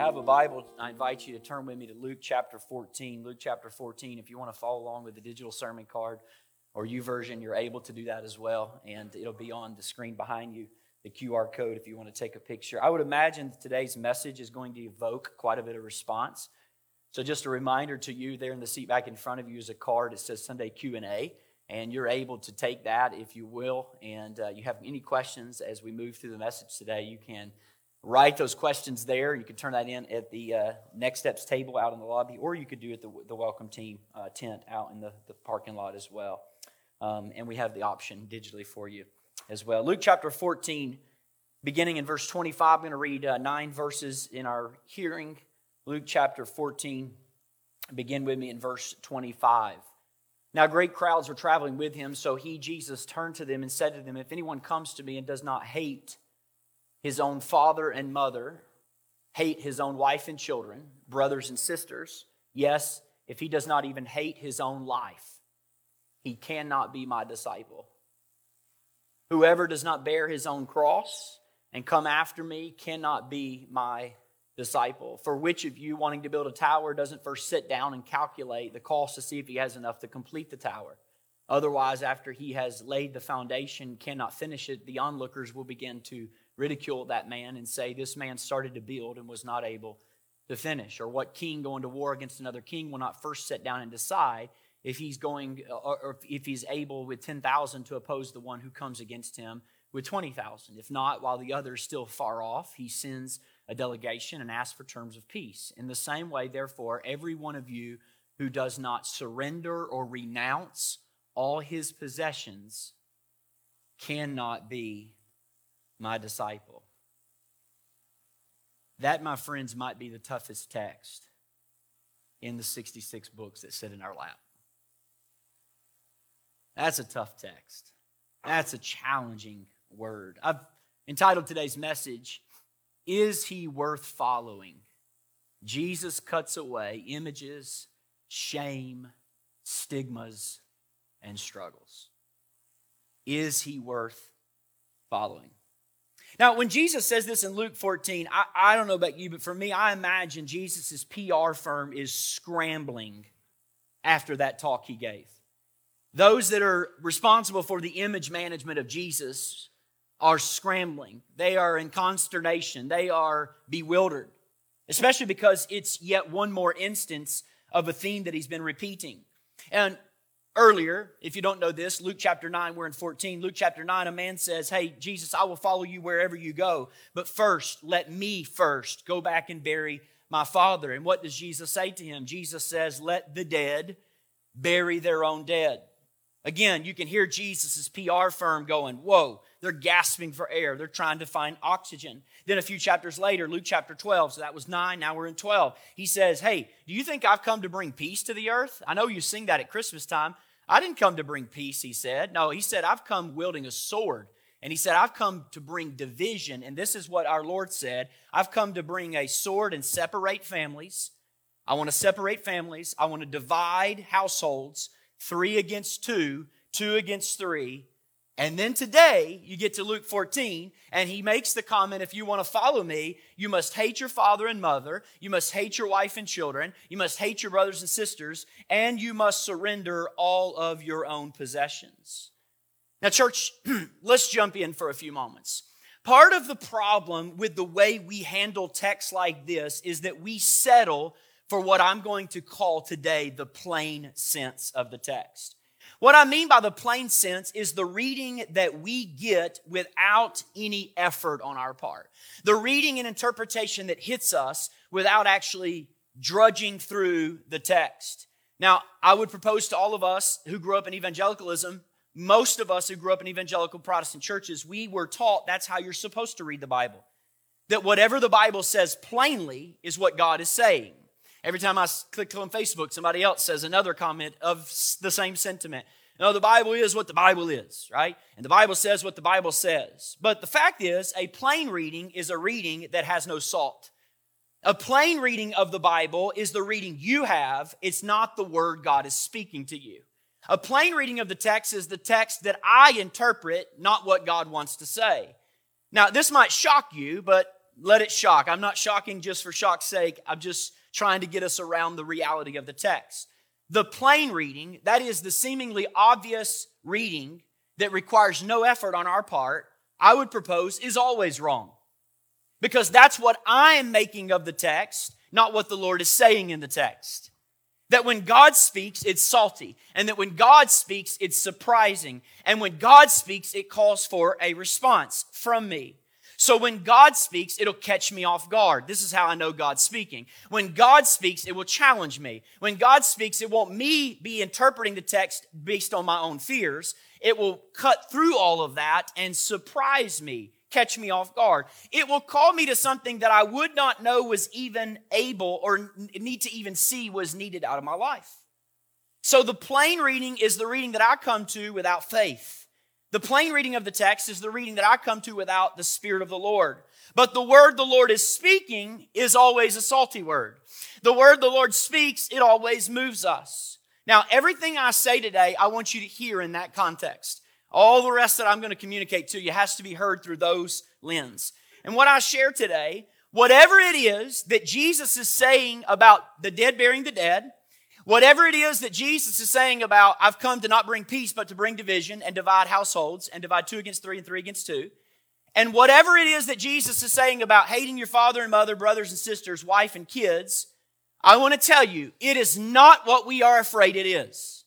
Have a Bible, I invite you to turn with me to Luke chapter 14. Luke chapter 14, if you want to follow along with the digital sermon card or YouVersion, you're able to do that as well. And it'll be on the screen behind you, the QR code, if you want to take a picture. I would imagine today's message is going to evoke quite a bit of response. So just a reminder to you there in the seat back in front of you is a card. It says Sunday Q&A. And you're able to take that if you will. And uh, you have any questions as we move through the message today, you can write those questions there. You can turn that in at the uh, Next Steps table out in the lobby, or you could do it the, the welcome team uh, tent out in the, the parking lot as well. Um, and we have the option digitally for you as well. Luke chapter 14, beginning in verse 25, I'm going to read uh, nine verses in our hearing. Luke chapter 14, begin with me in verse 25. Now, great crowds were traveling with him, so he, Jesus, turned to them and said to them, If anyone comes to me and does not hate his own father and mother, hate his own wife and children, brothers and sisters, yes, if he does not even hate his own life, he cannot be my disciple. Whoever does not bear his own cross and come after me cannot be my disciple. For which of you, wanting to build a tower, doesn't first sit down and calculate the cost to see if he has enough to complete the tower? Otherwise, after he has laid the foundation, cannot finish it, the onlookers will begin to ridicule that man and say, This man started to build and was not able to finish. Or what king going to war against another king will not first sit down and decide if he's going or if he's able with 10,000 to oppose the one who comes against him with 20,000. If not, while the other is still far off, he sends a delegation and asks for terms of peace. In the same way, therefore, every one of you who does not surrender or renounce all his possessions cannot be my disciple. That, my friends, might be the toughest text in the 66 books that sit in our lap. That's a tough text. That's a challenging word. I've entitled today's message, Is He Worth Following? Jesus cuts away images, shame, stigmas, and struggles. Is He worth following? Now, when Jesus says this in Luke 14, I, I don't know about you, but for me, I imagine Jesus' PR firm is scrambling after that talk he gave. Those that are responsible for the image management of Jesus are scrambling. They are in consternation. They are bewildered, especially because it's yet one more instance of a theme that he's been repeating. And earlier, if you don't know this, Luke chapter 9, we're in 14. Luke chapter 9, a man says, Hey, Jesus, I will follow you wherever you go. But first, let me first go back and bury my father. And what does Jesus say to him? Jesus says, Let the dead bury their own dead. Again, you can hear Jesus' PR firm going, Whoa, they're gasping for air. They're trying to find oxygen. Then a few chapters later, Luke chapter 12, so that was 9, now we're in 12. He says, Hey, do you think I've come to bring peace to the earth? I know you sing that at Christmas time. I didn't come to bring peace, he said. No, he said, I've come wielding a sword. And he said, I've come to bring division. And this is what our Lord said I've come to bring a sword and separate families. I want to separate families. I want to divide households three against two, two against three. And then today, you get to Luke 14, and he makes the comment if you want to follow me, you must hate your father and mother, you must hate your wife and children, you must hate your brothers and sisters, and you must surrender all of your own possessions. Now, church, let's jump in for a few moments. Part of the problem with the way we handle texts like this is that we settle for what I'm going to call today the plain sense of the text. What I mean by the plain sense is the reading that we get without any effort on our part. The reading and interpretation that hits us without actually drudging through the text. Now, I would propose to all of us who grew up in evangelicalism, most of us who grew up in evangelical Protestant churches, we were taught that's how you're supposed to read the Bible. That whatever the Bible says plainly is what God is saying. Every time I click on Facebook, somebody else says another comment of the same sentiment. No, the Bible is what the Bible is, right? And the Bible says what the Bible says. But the fact is, a plain reading is a reading that has no salt. A plain reading of the Bible is the reading you have, it's not the word God is speaking to you. A plain reading of the text is the text that I interpret, not what God wants to say. Now, this might shock you, but let it shock. I'm not shocking just for shock's sake. I'm just trying to get us around the reality of the text. The plain reading, that is the seemingly obvious reading that requires no effort on our part, I would propose is always wrong. Because that's what I'm making of the text, not what the Lord is saying in the text. That when God speaks, it's salty. And that when God speaks, it's surprising. And when God speaks, it calls for a response from me. So when God speaks, it'll catch me off guard. This is how I know God's speaking. When God speaks, it will challenge me. When God speaks, it won't me be interpreting the text based on my own fears. It will cut through all of that and surprise me, catch me off guard. It will call me to something that I would not know was even able or need to even see was needed out of my life. So the plain reading is the reading that I come to without faith. The plain reading of the text is the reading that I come to without the Spirit of the Lord. But the word the Lord is speaking is always a salty word. The word the Lord speaks, it always moves us. Now, everything I say today, I want you to hear in that context. All the rest that I'm going to communicate to you has to be heard through those lens. And what I share today, whatever it is that Jesus is saying about the dead burying the dead, Whatever it is that Jesus is saying about, I've come to not bring peace, but to bring division and divide households and divide two against three and three against two. And whatever it is that Jesus is saying about hating your father and mother, brothers and sisters, wife and kids, I want to tell you, it is not what we are afraid it is.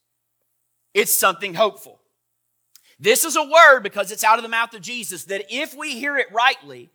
It's something hopeful. This is a word because it's out of the mouth of Jesus that if we hear it rightly,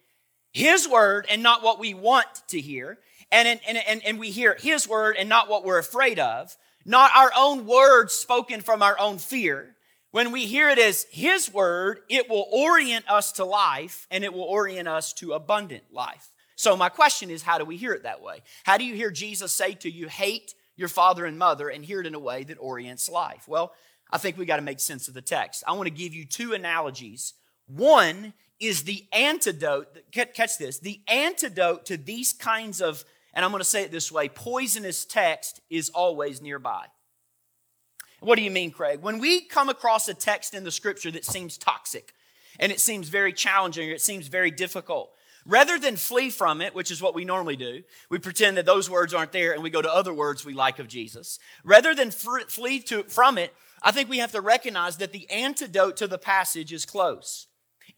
His word and not what we want to hear, and, and, and, and we hear His word and not what we're afraid of, not our own words spoken from our own fear. When we hear it as His word, it will orient us to life and it will orient us to abundant life. So, my question is, how do we hear it that way? How do you hear Jesus say to you, hate your father and mother, and hear it in a way that orients life? Well, I think we got to make sense of the text. I want to give you two analogies. One is the antidote, catch this, the antidote to these kinds of and I'm going to say it this way poisonous text is always nearby. What do you mean, Craig? When we come across a text in the scripture that seems toxic and it seems very challenging or it seems very difficult, rather than flee from it, which is what we normally do, we pretend that those words aren't there and we go to other words we like of Jesus. Rather than flee to, from it, I think we have to recognize that the antidote to the passage is close.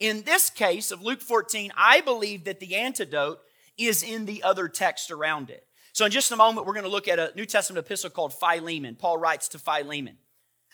In this case of Luke 14, I believe that the antidote is in the other text around it. So, in just a moment, we're going to look at a New Testament epistle called Philemon. Paul writes to Philemon.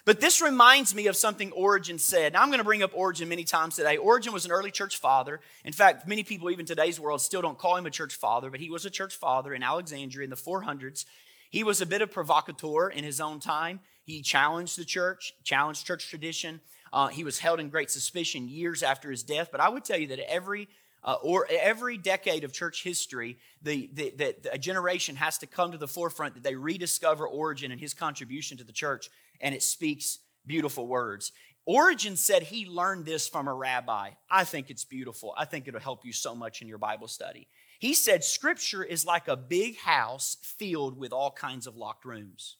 But this reminds me of something Origen said. Now, I'm going to bring up Origen many times today. Origen was an early church father. In fact, many people, even today's world, still don't call him a church father, but he was a church father in Alexandria in the 400s. He was a bit of provocateur in his own time. He challenged the church, challenged church tradition. Uh, he was held in great suspicion years after his death. But I would tell you that every uh, or every decade of church history, the, the, the, a generation has to come to the forefront that they rediscover Origen and his contribution to the church, and it speaks beautiful words. Origen said he learned this from a rabbi. I think it's beautiful. I think it'll help you so much in your Bible study. He said, Scripture is like a big house filled with all kinds of locked rooms.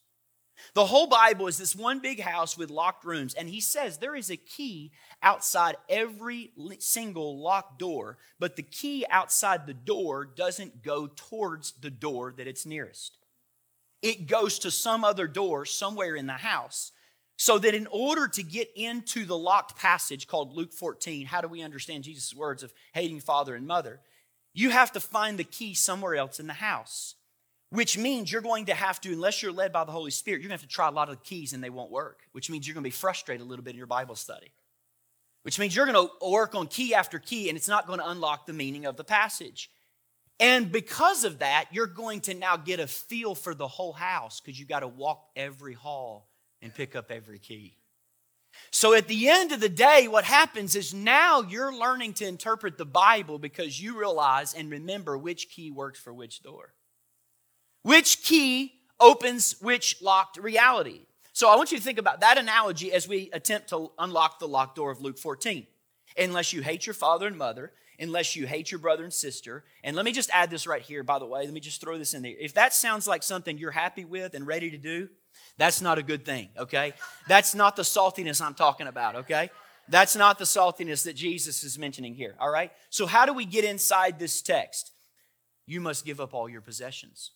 The whole Bible is this one big house with locked rooms, and he says there is a key outside every single locked door, but the key outside the door doesn't go towards the door that it's nearest. It goes to some other door somewhere in the house. So that in order to get into the locked passage called Luke 14, how do we understand Jesus' words of hating father and mother? You have to find the key somewhere else in the house which means you're going to have to, unless you're led by the Holy Spirit, you're going to have to try a lot of the keys and they won't work, which means you're going to be frustrated a little bit in your Bible study, which means you're going to work on key after key and it's not going to unlock the meaning of the passage. And because of that, you're going to now get a feel for the whole house because you've got to walk every hall and pick up every key. So at the end of the day, what happens is now you're learning to interpret the Bible because you realize and remember which key works for which door. Which key opens which locked reality? So I want you to think about that analogy as we attempt to unlock the locked door of Luke 14. Unless you hate your father and mother, unless you hate your brother and sister. And let me just add this right here, by the way. Let me just throw this in there. If that sounds like something you're happy with and ready to do, that's not a good thing, okay? That's not the saltiness I'm talking about, okay? That's not the saltiness that Jesus is mentioning here, all right? So, how do we get inside this text? You must give up all your possessions.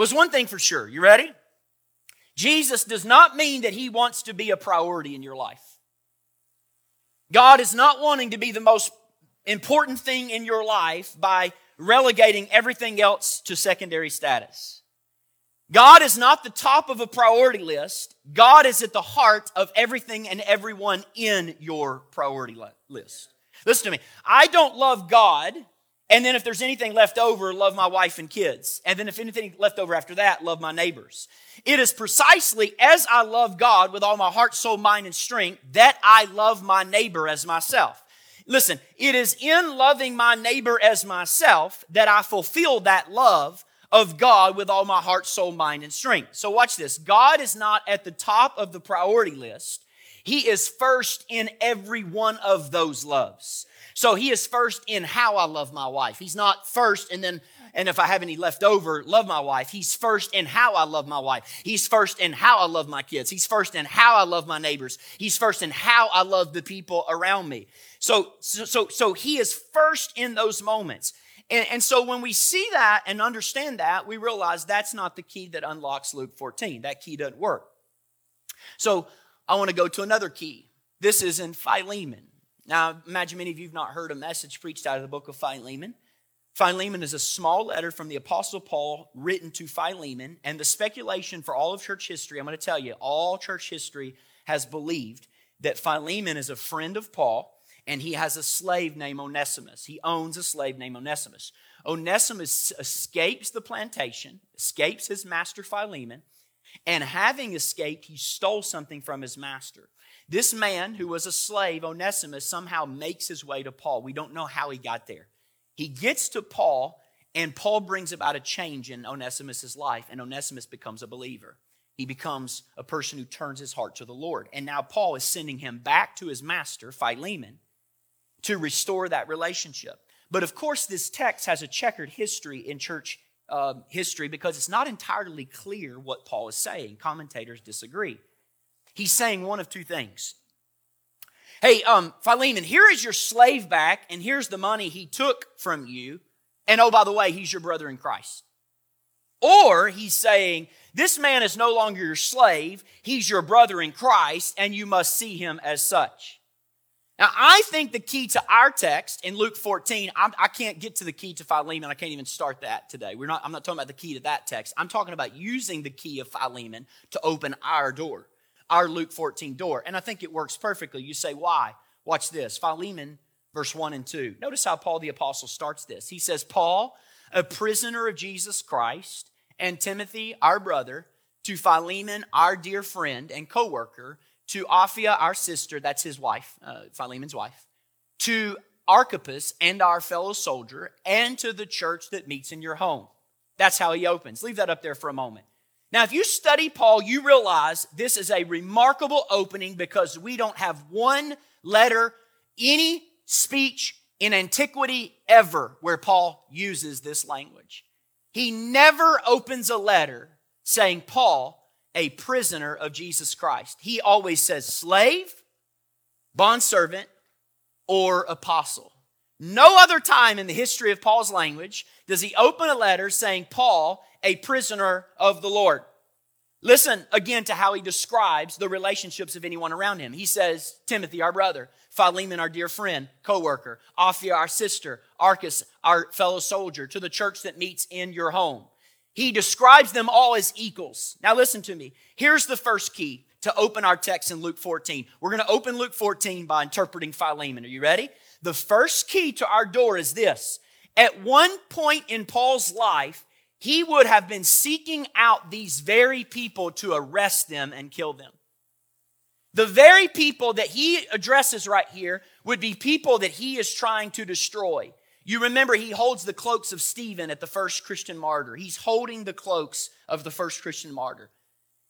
Was one thing for sure. You ready? Jesus does not mean that he wants to be a priority in your life. God is not wanting to be the most important thing in your life by relegating everything else to secondary status. God is not the top of a priority list. God is at the heart of everything and everyone in your priority list. Listen to me. I don't love God, and then if there's anything left over, love my wife and kids. And then if anything left over after that, love my neighbors. It is precisely as I love God with all my heart, soul, mind, and strength that I love my neighbor as myself. Listen, it is in loving my neighbor as myself that I fulfill that love of God with all my heart, soul, mind, and strength. So watch this. God is not at the top of the priority list. He is first in every one of those loves. So he is first in how I love my wife. He's not first and then and if I have any left over, love my wife. He's first in how I love my wife. He's first in how I love my kids. He's first in how I love my neighbors. He's first in how I love the people around me. So, so, so, he is first in those moments. And, and so when we see that and understand that, we realize that's not the key that unlocks Luke 14. That key doesn't work. So I want to go to another key. This is in Philemon. Now, imagine many of you have not heard a message preached out of the book of Philemon. Philemon is a small letter from the Apostle Paul written to Philemon. And the speculation for all of church history, I'm going to tell you, all church history has believed that Philemon is a friend of Paul and he has a slave named Onesimus. He owns a slave named Onesimus. Onesimus escapes the plantation, escapes his master Philemon, and having escaped, he stole something from his master. This man, who was a slave, Onesimus, somehow makes his way to Paul. We don't know how he got there. He gets to Paul, and Paul brings about a change in Onesimus' life, and Onesimus becomes a believer. He becomes a person who turns his heart to the Lord. And now Paul is sending him back to his master, Philemon, to restore that relationship. But of course, this text has a checkered history in church uh, history because it's not entirely clear what Paul is saying. Commentators disagree. He's saying one of two things. Hey, um, Philemon, here is your slave back, and here's the money he took from you. And oh, by the way, he's your brother in Christ. Or he's saying, this man is no longer your slave, he's your brother in Christ, and you must see him as such. Now, I think the key to our text in Luke 14, I'm, I can not get to the key to Philemon. I can't even start that today. We're not, I'm not talking about the key to that text. I'm talking about using the key of Philemon to open our door, our Luke 14 door. And I think it works perfectly. You say, why? Watch this Philemon, verse 1 and 2. Notice how Paul the Apostle starts this. He says, Paul, a prisoner of Jesus Christ, and Timothy, our brother, to Philemon, our dear friend and co worker, to Apphia, our sister, that's his wife, uh, Philemon's wife, to Archippus and our fellow soldier, and to the church that meets in your home. That's how he opens. Leave that up there for a moment. Now, if you study Paul, you realize this is a remarkable opening because we don't have one letter, any speech in antiquity ever where Paul uses this language. He never opens a letter saying, Paul, a prisoner of Jesus Christ. He always says slave, bondservant, or apostle. No other time in the history of Paul's language does he open a letter saying, Paul, a prisoner of the Lord. Listen again to how he describes the relationships of anyone around him. He says, Timothy, our brother, Philemon, our dear friend, co worker, Apphia, our sister, Archippus, our fellow soldier, to the church that meets in your home. He describes them all as equals. Now, listen to me. Here's the first key to open our text in Luke 14. We're going to open Luke 14 by interpreting Philemon. Are you ready? The first key to our door is this. At one point in Paul's life, he would have been seeking out these very people to arrest them and kill them. The very people that he addresses right here would be people that he is trying to destroy. You remember he holds the cloaks of Stephen at the first Christian martyr. He's holding the cloaks of the first Christian martyr.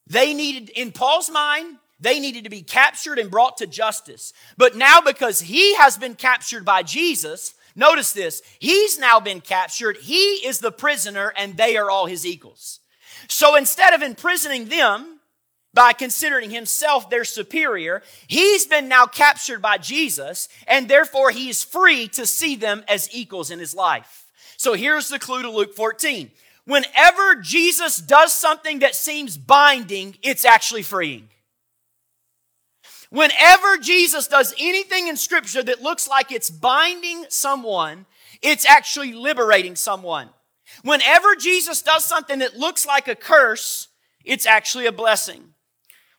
They needed, in Paul's mind, they needed to be captured and brought to justice. But now, because he has been captured by Jesus, notice this, he's now been captured. He is the prisoner, and they are all his equals. So instead of imprisoning them by considering himself their superior, he's been now captured by Jesus, and therefore he is free to see them as equals in his life. So here's the clue to Luke 14. Whenever Jesus does something that seems binding, it's actually freeing. Whenever Jesus does anything in Scripture that looks like it's binding someone, it's actually liberating someone. Whenever Jesus does something that looks like a curse, it's actually a blessing.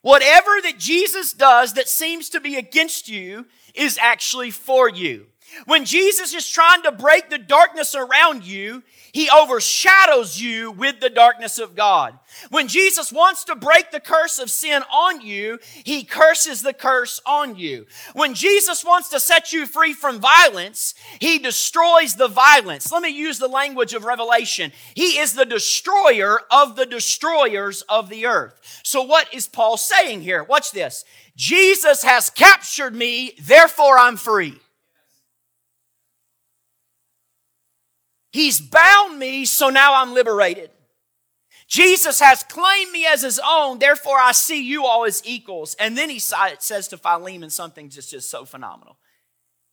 Whatever that Jesus does that seems to be against you is actually for you. When Jesus is trying to break the darkness around you, he overshadows you with the darkness of God. When Jesus wants to break the curse of sin on you, he curses the curse on you. When Jesus wants to set you free from violence, he destroys the violence. Let me use the language of Revelation. He is the destroyer of the destroyers of the earth. So what is Paul saying here? Watch this. Jesus has captured me, therefore I'm free. He's bound me, so now I'm liberated. Jesus has claimed me as his own, therefore I see you all as equals. And then he says to Philemon something just, just so phenomenal.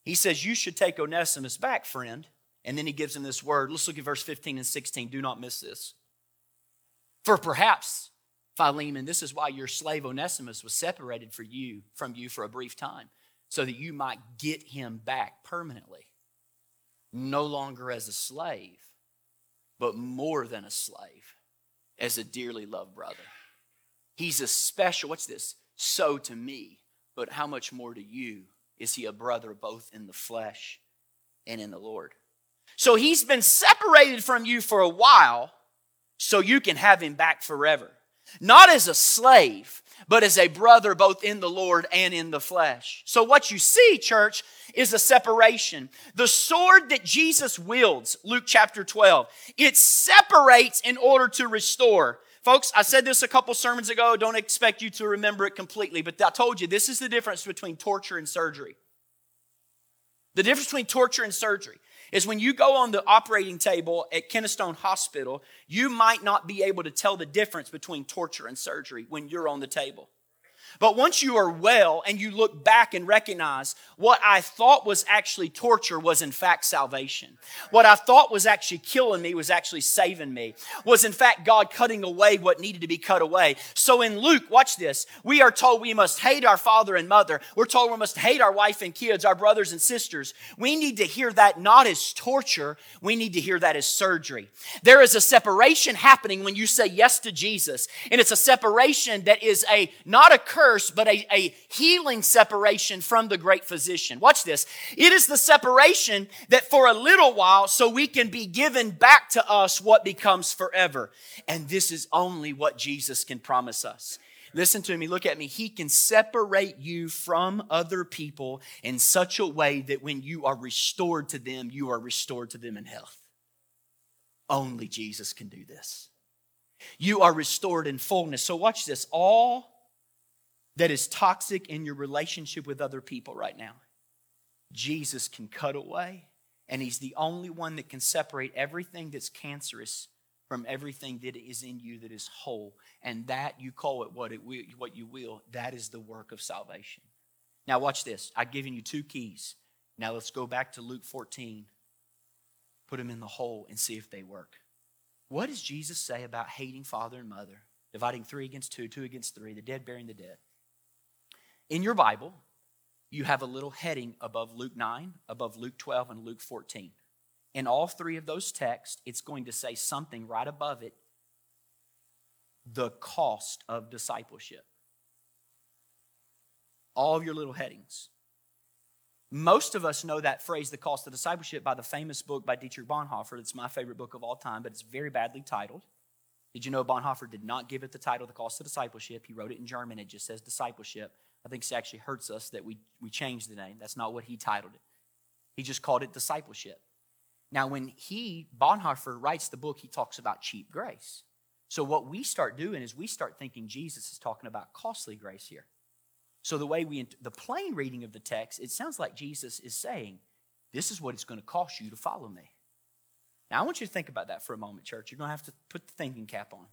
He says, You should take Onesimus back, friend. And then he gives him this word. Let's look at verse 15 and 16. Do not miss this. For perhaps, Philemon, this is why your slave Onesimus was separated for you from you for a brief time, so that you might get him back permanently no longer as a slave, but more than a slave, as a dearly loved brother. He's a special, what's this? So to me, but how much more to you is he a brother both in the flesh and in the Lord? So he's been separated from you for a while so you can have him back forever. Not as a slave, but as a brother both in the Lord and in the flesh. So what you see, church, is a separation. The sword that Jesus wields, Luke chapter 12, it separates in order to restore. Folks, I said this a couple sermons ago. Don't expect you to remember it completely, but I told you this is the difference between torture and surgery. The difference between torture and surgery is when you go on the operating table at Kennestone Hospital, you might not be able to tell the difference between torture and surgery when you're on the table. But once you are well and you look back and recognize what I thought was actually torture was in fact salvation. What I thought was actually killing me was actually saving me. Was in fact God cutting away what needed to be cut away. So in Luke, watch this. We are told we must hate our father and mother. We're told we must hate our wife and kids, our brothers and sisters. We need to hear that not as torture. We need to hear that as surgery. There is a separation happening when you say yes to Jesus. And it's a separation that is a, not a curse but a, a healing separation from the great physician. Watch this. It is the separation that for a little while, so we can be given back to us what becomes forever. And this is only what Jesus can promise us. Listen to me, look at me. He can separate you from other people in such a way that when you are restored to them, you are restored to them in health. Only Jesus can do this. You are restored in fullness. So, watch this. All that is toxic in your relationship with other people right now. Jesus can cut away, and He's the only one that can separate everything that's cancerous from everything that is in you that is whole. And that, you call it what, it will, what you will, that is the work of salvation. Now, watch this. I've given you two keys. Now, let's go back to Luke 14. Put them in the hole and see if they work. What does Jesus say about hating father and mother, dividing three against two, two against three, the dead burying the dead? In your Bible, you have a little heading above Luke 9, above Luke 12, and Luke 14. In all three of those texts, it's going to say something right above it the cost of discipleship. All of your little headings. Most of us know that phrase, the cost of discipleship, by the famous book by Dietrich Bonhoeffer. It's my favorite book of all time, but it's very badly titled. Did you know Bonhoeffer did not give it the title, The Cost of Discipleship? He wrote it in German, it just says discipleship. I think it actually hurts us that we, we changed the name. That's not what he titled it. He just called it discipleship. Now, when he, Bonhoeffer, writes the book, he talks about cheap grace. So, what we start doing is we start thinking Jesus is talking about costly grace here. So, the way we, the plain reading of the text, it sounds like Jesus is saying, This is what it's going to cost you to follow me. Now, I want you to think about that for a moment, church. You're going to have to put the thinking cap on.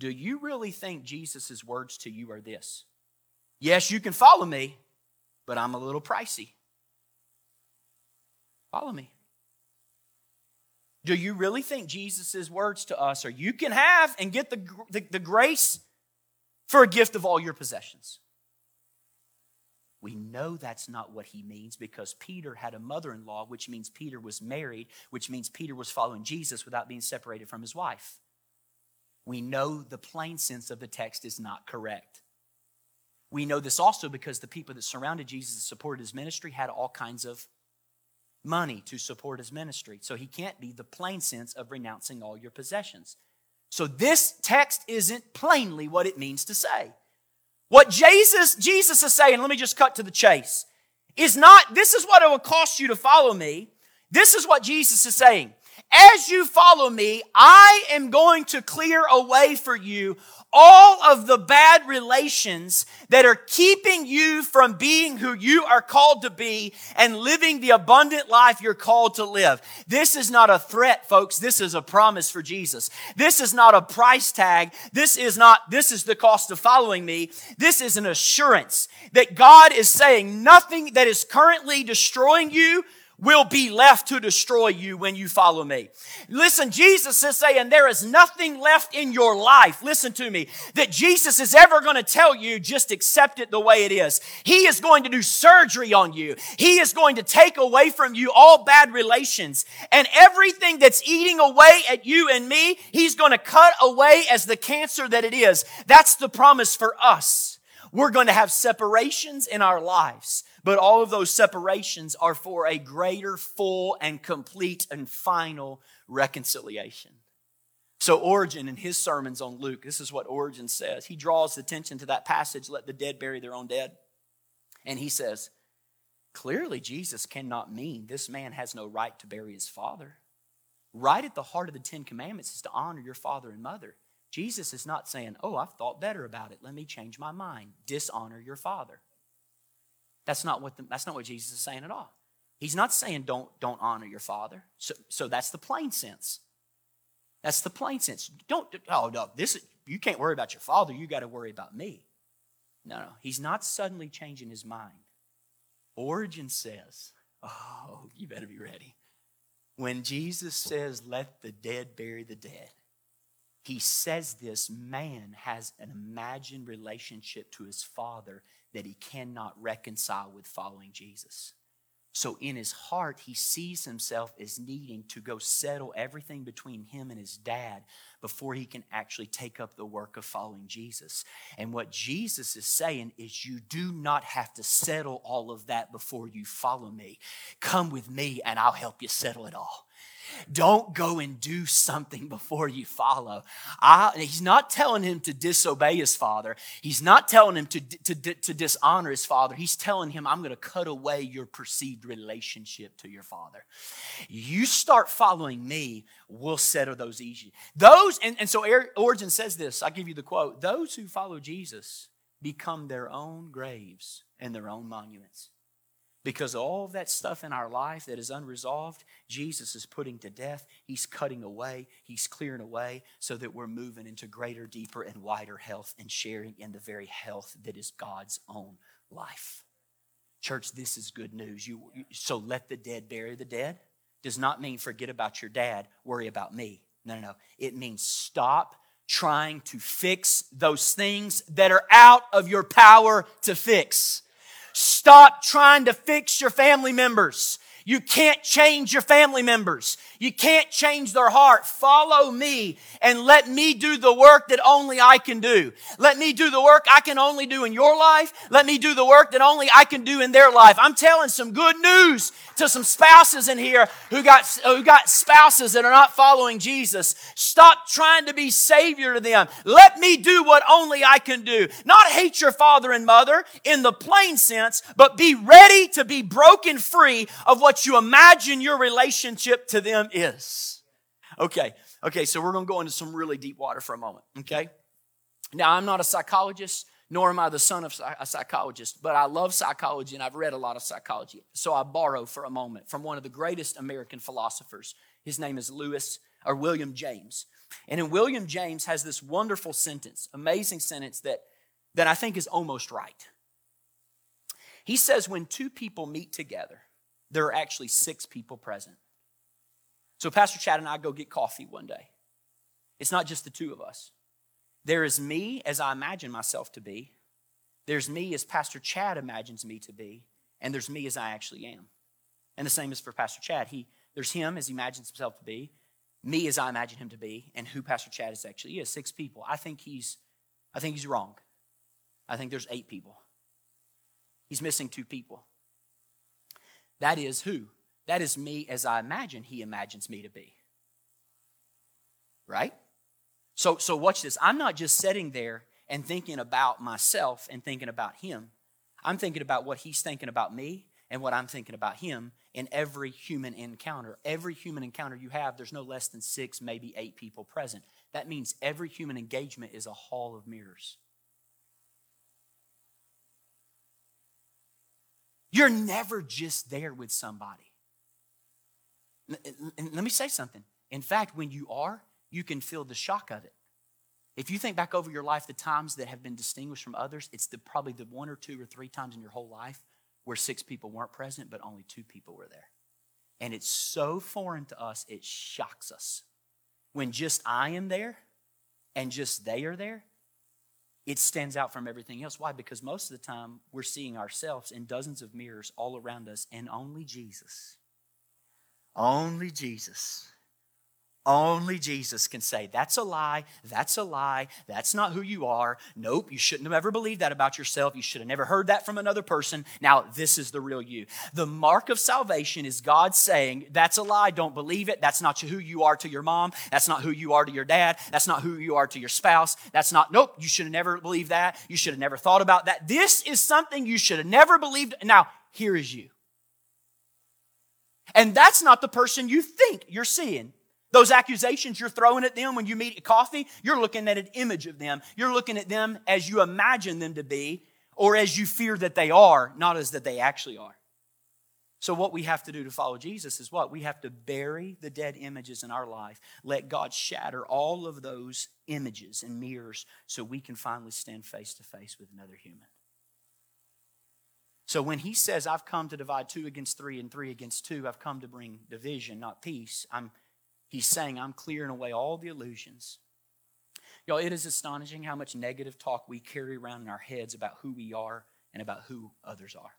Do you really think Jesus' words to you are this? Yes, you can follow me, but I'm a little pricey. Follow me. Do you really think Jesus' words to us are you can have and get the, the, the, grace for a gift of all your possessions? We know that's not what he means because Peter had a mother in law, which means Peter was married, which means Peter was following Jesus without being separated from his wife. We know the plain sense of the text is not correct. We know this also because the people that surrounded Jesus and supported his ministry had all kinds of money to support his ministry. So he can't be the plain sense of renouncing all your possessions. So this text isn't plainly what it means to say. What Jesus, Jesus is saying, let me just cut to the chase, is not this is what it will cost you to follow me. This is what Jesus is saying. As you follow me, I am going to clear away for you all of the bad relations that are keeping you from being who you are called to be and living the abundant life you're called to live. This is not a threat, folks. This is a promise for Jesus. This is not a price tag. This is not, this is the cost of following me. This is an assurance that God is saying nothing that is currently destroying you will be left to destroy you when you follow me. Listen, Jesus is saying there is nothing left in your life, listen to me, that Jesus is ever going to tell you just accept it the way it is. He is going to do surgery on you. He is going to take away from you all bad relations and everything that's eating away at you and me, He's going to cut away as the cancer that it is. That's the promise for us. We're going to have separations in our lives. But all of those separations are for a greater, full, and complete and final reconciliation. So, Origen, in his sermons on Luke, this is what Origen says. He draws attention to that passage, let the dead bury their own dead. And he says, clearly, Jesus cannot mean this man has no right to bury his father. Right at the heart of the Ten Commandments is to honor your father and mother. Jesus is not saying, Oh, I've thought better about it. Let me change my mind. Dishonor your father. That's not what, the, that's not what Jesus is saying at all. He's not saying don't, don't honor your father. So, so that's the plain sense. That's the plain sense. Don't, oh, no, this is, you can't worry about your father. You got to worry about me. No, no. He's not suddenly changing his mind. Origen says, oh, you better be ready. When Jesus says, let the dead bury the dead, he says this man has an imagined relationship to his father that he cannot reconcile with following Jesus. So in his heart, he sees himself as needing to go settle everything between him and his dad before he can actually take up the work of following Jesus. And what Jesus is saying is, you do not have to settle all of that before you follow me. Come with me, and I'll help you settle it all. Don't go and do something before you follow. I, he's not telling him to disobey his father. He's not telling him to, to, to dishonor his father. He's telling him, I'm going to cut away your perceived relationship to your father. You start following me, we'll settle those issues. Those, and, and so Origen says this, I'll give you the quote those who follow Jesus become their own graves and their own monuments. Because all that stuff in our life that is unresolved, Jesus is putting to death. He's cutting away, He's clearing away so that we're moving into greater, deeper, and wider health and sharing in the very health that is God's own life. Church, this is good news. You, so let the dead bury the dead does not mean forget about your dad, worry about me. No, no, no. It means stop trying to fix those things that are out of your power to fix. Stop trying to fix your family members. You can't change your family members. You can't change their heart. Follow me and let me do the work that only I can do. Let me do the work I can only do in your life. Let me do the work that only I can do in their life. I'm telling some good news to some spouses in here who got, who got spouses that are not following Jesus. Stop trying to be savior to them. Let me do what only I can do. Not hate your father and mother in the plain sense, but be ready to be broken free of what what you imagine your relationship to them is. Okay, okay, so we're gonna go into some really deep water for a moment, okay? Now, I'm not a psychologist, nor am I the son of a psychologist, but I love psychology and I've read a lot of psychology. So I borrow for a moment from one of the greatest American philosophers. His name is Lewis or William James. And in William James has this wonderful sentence, amazing sentence that, that I think is almost right. He says, when two people meet together, there are actually six people present. So Pastor Chad and I go get coffee one day. It's not just the two of us. There is me as I imagine myself to be. There's me as Pastor Chad imagines me to be. And there's me as I actually am. And the same is for Pastor Chad. He, there's him as he imagines himself to be, me as I imagine him to be, and who Pastor Chad is actually is. Six people. I think he's, I think he's wrong. I think there's eight people. He's missing two people. That is who? That is me as I imagine he imagines me to be. Right? So, so watch this. I'm not just sitting there and thinking about myself and thinking about him. I'm thinking about what he's thinking about me and what I'm thinking about him in every human encounter. Every human encounter you have, there's no less than six, maybe eight people present. That means every human engagement is a hall of mirrors. You're never just there with somebody. Let me say something. In fact, when you are, you can feel the shock of it. If you think back over your life, the times that have been distinguished from others, it's the, probably the one or two or three times in your whole life where six people weren't present, but only two people were there. And it's so foreign to us, it shocks us. When just I am there and just they are there, it stands out from everything else. Why? Because most of the time we're seeing ourselves in dozens of mirrors all around us, and only Jesus, only Jesus only Jesus can say, That's a lie. That's a lie. That's not who you are. Nope, you shouldn't have ever believed that about yourself. You should have never heard that from another person. Now, this is the real you. The mark of salvation is God saying, That's a lie. Don't believe it. That's not who you are to your mom. That's not who you are to your dad. That's not who you are to your spouse. That's not, nope, you should have never believed that. You should have never thought about that. This is something you should have never believed. Now, here is you. And that's not the person you think you're seeing. Those accusations you're throwing at them when you meet at coffee, you're looking at an image of them. You're looking at them as you imagine them to be or as you fear that they are, not as that they actually are. So, what we have to do to follow Jesus is what? We have to bury the dead images in our life. Let God shatter all of those images and mirrors so we can finally stand face to face with another human. So, when he says, I've come to divide two against three and three against two, I've come to bring division, not peace, I'm He's saying, I'm clearing away all the illusions. Y'all, it is astonishing how much negative talk we carry around in our heads about who we are and about who others are.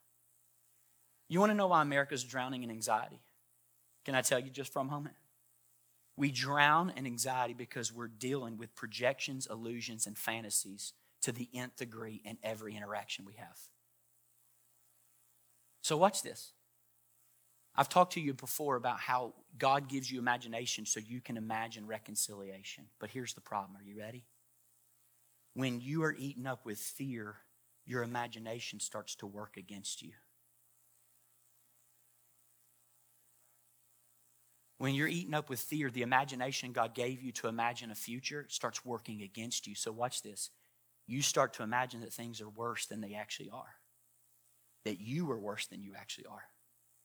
You want to know why America's drowning in anxiety? Can I tell you just for a moment? We drown in anxiety because we're dealing with projections, illusions, and fantasies to the nth degree in every interaction we have. So, watch this. I've talked to you before about how God gives you imagination so you can imagine reconciliation. But here's the problem. Are you ready? When you are eaten up with fear, your imagination starts to work against you. When you're eaten up with fear, the imagination God gave you to imagine a future starts working against you. So, watch this. You start to imagine that things are worse than they actually are, that you are worse than you actually are.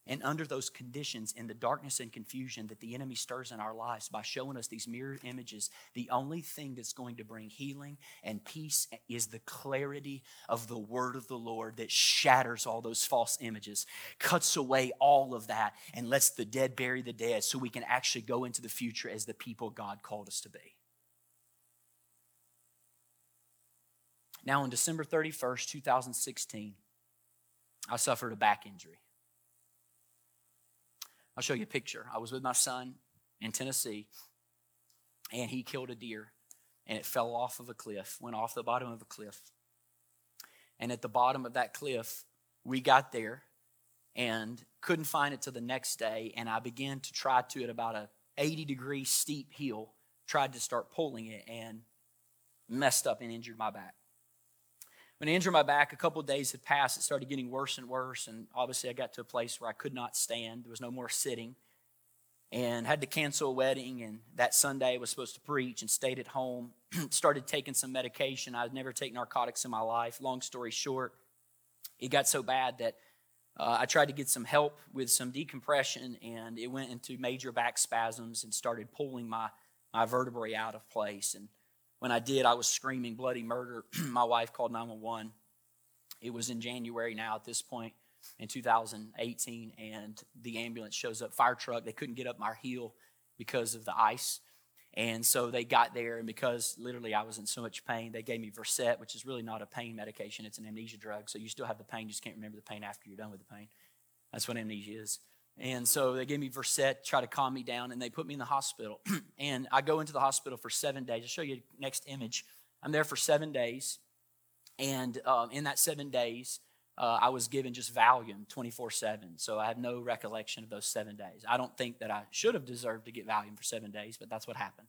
And under those conditions, in the darkness and confusion that the enemy stirs in our lives by showing us these mirror images, the only thing that's going to bring healing and peace is the clarity of the word of the Lord that shatters all those false images, cuts away all of that, and lets the dead bury the dead so we can actually go into the future as the people God called us to be. Now, on December 31st, 2016, I suffered a back injury. I'll show you a picture. I was with my son in Tennessee, and he killed a deer, and it fell off of a cliff, went off the bottom of a cliff. And at the bottom of that cliff, we got there and couldn't find it till the next day. And I began to try to, at about a 80 degree steep hill, tried to start pulling it and messed up and injured my back. When I injured my back, a couple days had passed. It started getting worse and worse. And obviously, I got to a place where I could not stand. There was no more sitting. And had to cancel a wedding. And that Sunday, I was supposed to preach and stayed at home. started taking some medication. I'd never taken narcotics in my life. Long story short, it got so bad that uh, I tried to get some help with some decompression, and it went into major back spasms and started pulling my, my vertebrae out of place. And when I did, I was screaming bloody murder. My wife called 911. It was in January now at this point in 2018, and the ambulance shows up, fire truck. They couldn't get up my heel because of the ice. And so they got there, and because literally I was in so much pain, they gave me Versed, which is really not a pain medication. It's an amnesia drug. So you still have the pain, you just can't remember the pain after you're done with the pain. That's what amnesia is. And so they gave me Versed, try to calm me down, and they put me in the hospital. and I go into the hospital for seven days. I'll show you next image. I'm there for seven days. And um, in that seven days, uh, I was given just Valium 24 7. So I have no recollection of those seven days. I don't think that I should have deserved to get Valium for seven days, but that's what happened.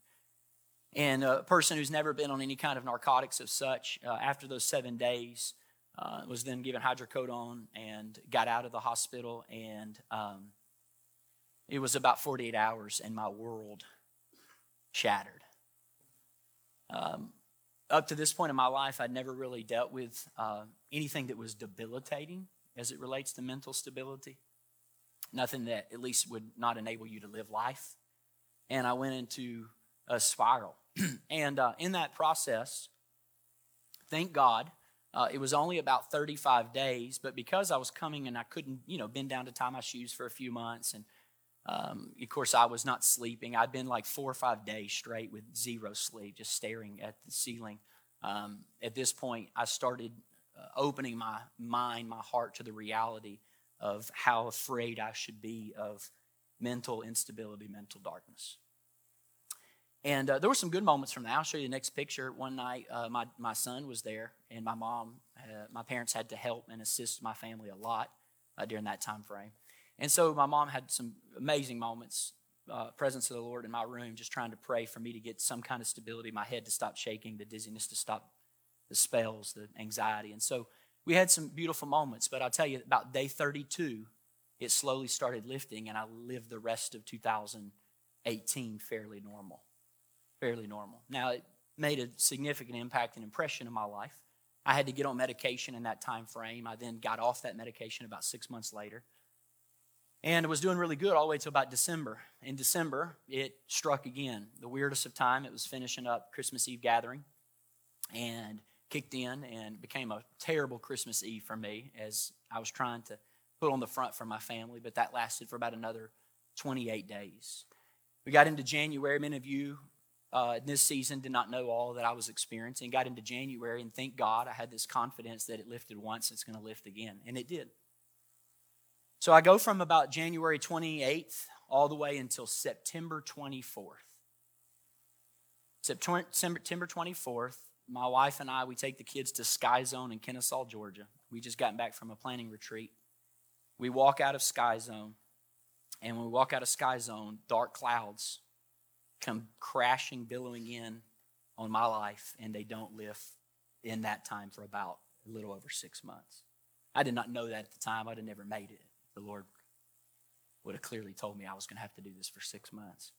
And a person who's never been on any kind of narcotics of such, uh, after those seven days, uh, was then given hydrocodone and got out of the hospital. And um, it was about 48 hours, and my world shattered. Um, up to this point in my life, I'd never really dealt with uh, anything that was debilitating as it relates to mental stability. Nothing that at least would not enable you to live life. And I went into a spiral. and uh, in that process, thank God, uh, it was only about 35 days, but because I was coming and I couldn't, you know, bend down to tie my shoes for a few months, and um, of course I was not sleeping. I'd been like four or five days straight with zero sleep, just staring at the ceiling. Um, at this point, I started uh, opening my mind, my heart to the reality of how afraid I should be of mental instability, mental darkness. And uh, there were some good moments from that. I'll show you the next picture. One night, uh, my, my son was there, and my mom, uh, my parents had to help and assist my family a lot uh, during that time frame. And so my mom had some amazing moments, uh, presence of the Lord in my room, just trying to pray for me to get some kind of stability, my head to stop shaking, the dizziness to stop, the spells, the anxiety. And so we had some beautiful moments, but I'll tell you, about day 32, it slowly started lifting, and I lived the rest of 2018 fairly normal fairly normal. Now, it made a significant impact and impression in my life. I had to get on medication in that time frame. I then got off that medication about six months later. And was doing really good all the way to about December. In December, it struck again. The weirdest of time. It was finishing up Christmas Eve gathering and kicked in and became a terrible Christmas Eve for me as I was trying to put on the front for my family, but that lasted for about another 28 days. We got into January. Many of you uh, this season did not know all that I was experiencing. Got into January, and thank God I had this confidence that it lifted once, it's going to lift again. And it did. So I go from about January 28th all the way until September 24th. September 24th, my wife and I, we take the kids to Sky Zone in Kennesaw, Georgia. We just gotten back from a planning retreat. We walk out of Sky Zone, and when we walk out of Sky Zone, dark clouds come crashing, billowing in on my life, and they don't live in that time for about a little over six months. I did not know that at the time. I'd have never made it. The Lord would have clearly told me I was going to have to do this for six months.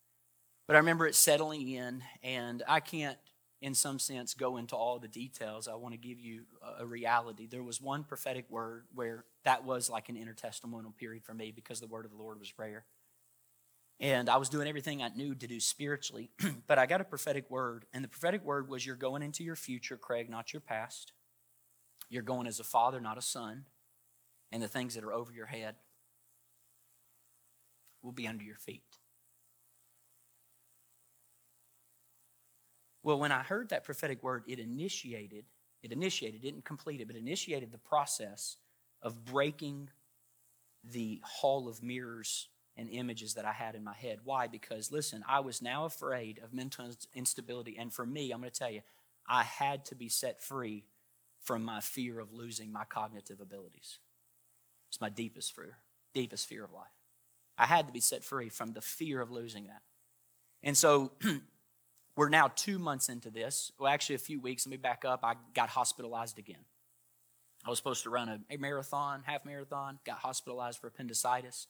But I remember it settling in, and I can't, in some sense, go into all the details. I want to give you a reality. There was one prophetic word where that was like an intertestamental period for me because the word of the Lord was rare. And I was doing everything I knew to do spiritually, but I got a prophetic word. And the prophetic word was You're going into your future, Craig, not your past. You're going as a father, not a son. And the things that are over your head will be under your feet. Well, when I heard that prophetic word, it initiated, it initiated, didn't complete it, but initiated the process of breaking the hall of mirrors and images that I had in my head. Why? Because, listen, I was now afraid of mental instability. And for me, I'm going to tell you, I had to be set free from my fear of losing my cognitive abilities. It's my deepest fear, deepest fear of life. I had to be set free from the fear of losing that. And so we're now two months into this. Well, actually, a few weeks. Let me back up. I got hospitalized again. I was supposed to run a, marathon, half marathon, got hospitalized for appendicitis.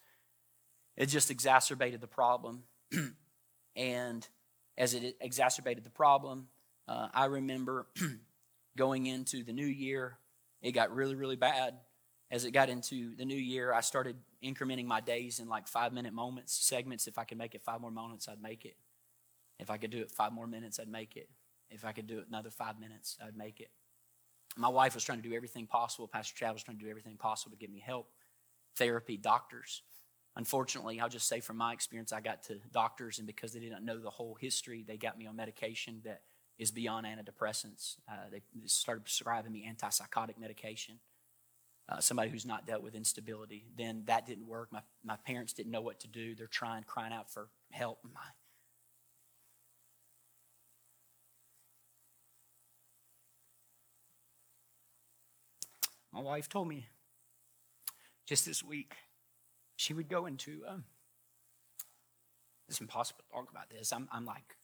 It just exacerbated the problem. and as it exacerbated the problem, uh, I remember going into the new year, it got really, really bad. As it got into the new year, I started incrementing my days in like five minute moments, segments. If I could make it five more moments, I'd make it. If I could do it five more minutes, I'd make it. If I could do it another five minutes, I'd make it. My wife was trying to do everything possible. Pastor Chad was trying to do everything possible to get me help, therapy, doctors. Unfortunately, I'll just say from my experience, I got to doctors, and because they didn't know the whole history, they got me on medication that is beyond antidepressants. Uh, they started prescribing me antipsychotic medication. Uh, somebody who's not dealt with instability. Then that didn't work. My, my parents didn't know what to do. They're trying, crying out for help. My, my wife told me just this week she would go into um, it's impossible to talk about this. I'm, I'm like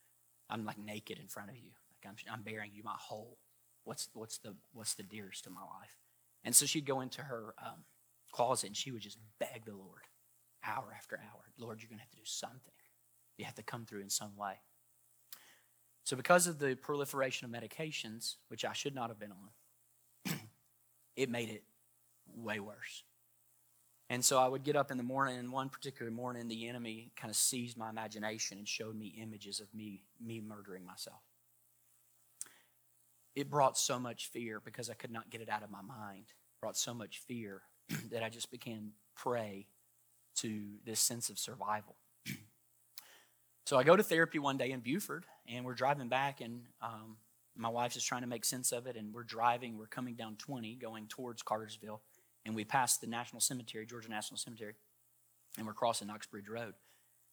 i'm like naked in front of you. Like I'm, I'm bearing you my whole what's what's the what's the dearest to my life? And so she'd go into her um, closet and she would just beg the lord hour after hour lord you're going to have to do something. You have to come through in some way. So because of the proliferation of medications which i should not have been on it made it way worse and so I would get up in the morning, and one particular morning, the enemy kind of seized my imagination and showed me images of me, me murdering myself. It brought so much fear because I could not get it out of my mind. It brought so much fear that I just began prey to this sense of survival. so I go to therapy one day in Buford, and we're driving back, and um, my wife's just trying to make sense of it, and we're driving. We're coming down 20, going towards Cartersville and we passed the National Cemetery, Georgia National Cemetery, and we're crossing Knoxbridge Road.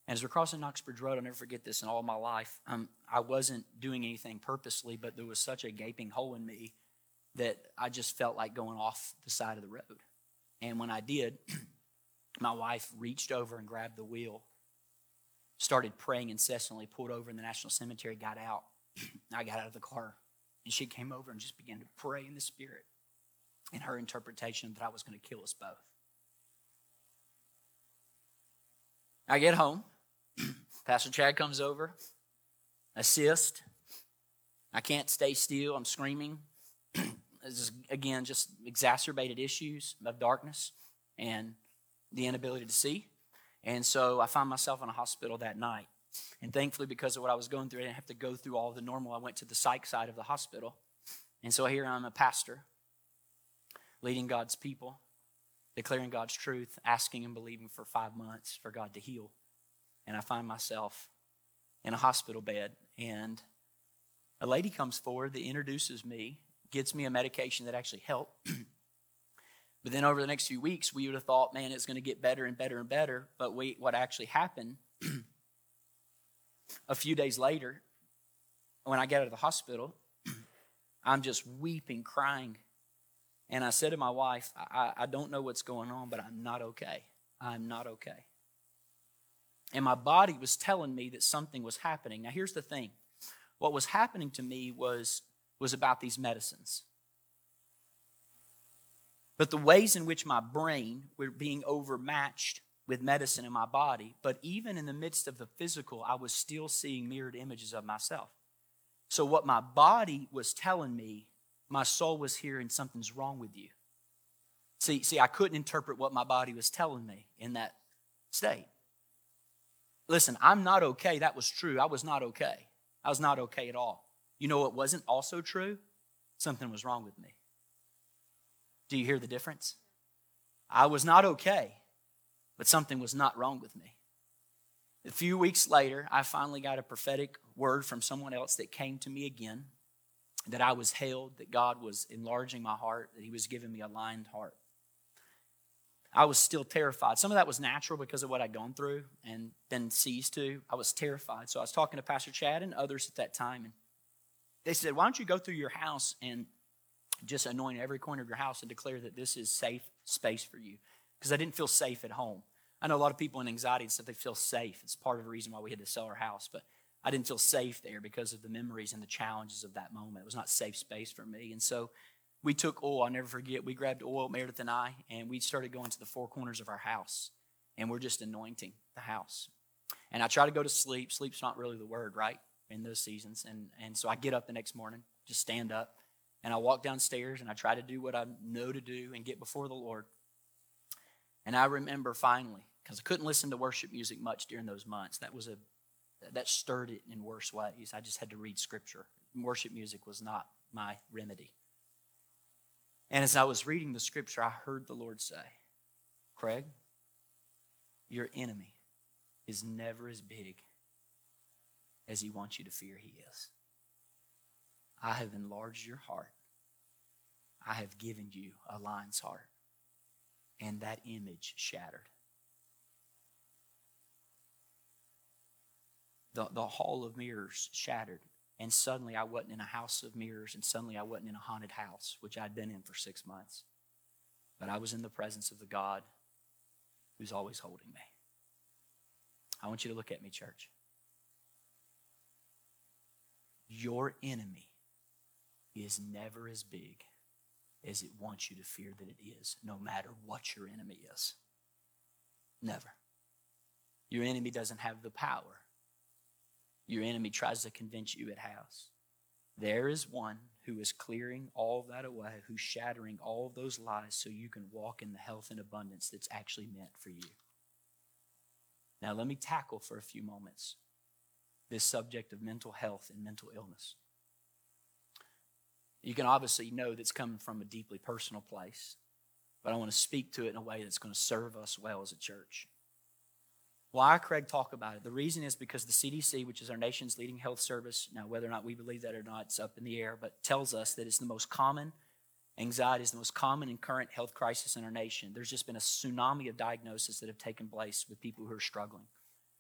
And as we're crossing Knoxbridge Road, I'll never forget this in all my life. Um, I wasn't doing anything purposely, but there was such a gaping hole in me that I just felt like going off the side of the road. And when I did, my wife reached over and grabbed the wheel, started praying incessantly, pulled over in the National Cemetery, got out. I got out of the car, and she came over and just began to pray in the Spirit in her interpretation that I was going to kill us both. I get home. Pastor Chad comes over, assist. I can't stay still. I'm screaming. this is, again, just exacerbated issues of darkness and the inability to see. And so I find myself in a hospital that night. And thankfully, because of what I was going through, I didn't have to go through all the normal. I went to the psych side of the hospital. And so here I'm a pastor leading God's people, declaring God's truth, asking and believing for five months for God to heal. And I find myself in a hospital bed, and a lady comes forward that introduces me, gets me a medication that actually helped. but then over the next few weeks, we would have thought, man, it's going to get better and better and better. But wait, what actually happened a few days later, when I get out of the hospital, I'm just weeping, crying and I said to my wife, I, I don't know what's going on, but I'm not okay. I'm not okay. And my body was telling me that something was happening. Now, here's the thing what was happening to me was, was about these medicines. But the ways in which my brain were being overmatched with medicine in my body, but even in the midst of the physical, I was still seeing mirrored images of myself. So, what my body was telling me my soul was here and something's wrong with you. See, see, I couldn't interpret what my body was telling me in that state. Listen, I'm not okay. That was true. I was not okay. I was not okay at all. You know what wasn't also true? Something was wrong with me. Do you hear the difference? I was not okay, but something was not wrong with me. A few weeks later, I finally got a prophetic word from someone else that came to me again that I was held, that God was enlarging my heart, that He was giving me a lined heart. I was still terrified. Some of that was natural because of what I'd gone through and been seized to. I was terrified. So I was talking to Pastor Chad and others at that time, and they said, Why don't you go through your house and just anoint every corner of your house and declare that this is safe space for you? Because I didn't feel safe at home. I know a lot of people in anxiety and stuff, they feel safe. It's part of the reason why we had to sell our house. But I didn't feel safe there because of the memories and the challenges of that moment. It was not safe space for me. And so we took oil. I'll never forget. We grabbed oil, Meredith and I, and we started going to the four corners of our house, and we're just anointing the house. And I try to go to sleep. Sleep's not really the word, right? In those seasons, and and so I get up the next morning, just stand up, and I walk downstairs, and I try to do what I know to do and get before the Lord. And I remember finally, because I couldn't listen to worship music much during those months. That was a that stirred it in worse ways. I just had to read scripture. Worship music was not my remedy. And as I was reading the scripture, I heard the Lord say, Craig, your enemy is never as big as he wants you to fear he is. I have enlarged your heart. I have given you a lion's heart. And that image shattered. The, the hall of mirrors shattered. And suddenly I wasn't in a house of mirrors, and suddenly I wasn't in a haunted house, which I'd been in for six months. But I was in the presence of the God who's always holding me. I want you to look at me, church. Your enemy is never as big as it wants you to fear that it is, no matter what your enemy is. Never. Your enemy doesn't have the power your enemy tries to convince you it has. There is one who is clearing all that away, who's shattering all those lies so you can walk in the health and abundance that's actually meant for you. Now, let me tackle for a few moments this subject of mental health and mental illness. You can obviously know that's coming from a deeply personal place, but I want to speak to it in a way that's going to serve us well as a church. Why Craig talk about it? The reason is because the CDC, which is our nation's leading health service, now whether or not we believe that or not, it's up in the air, but tells us that it's the most common anxiety is the most common and current health crisis in our nation. There's just been a tsunami of diagnoses that have taken place with people who are struggling.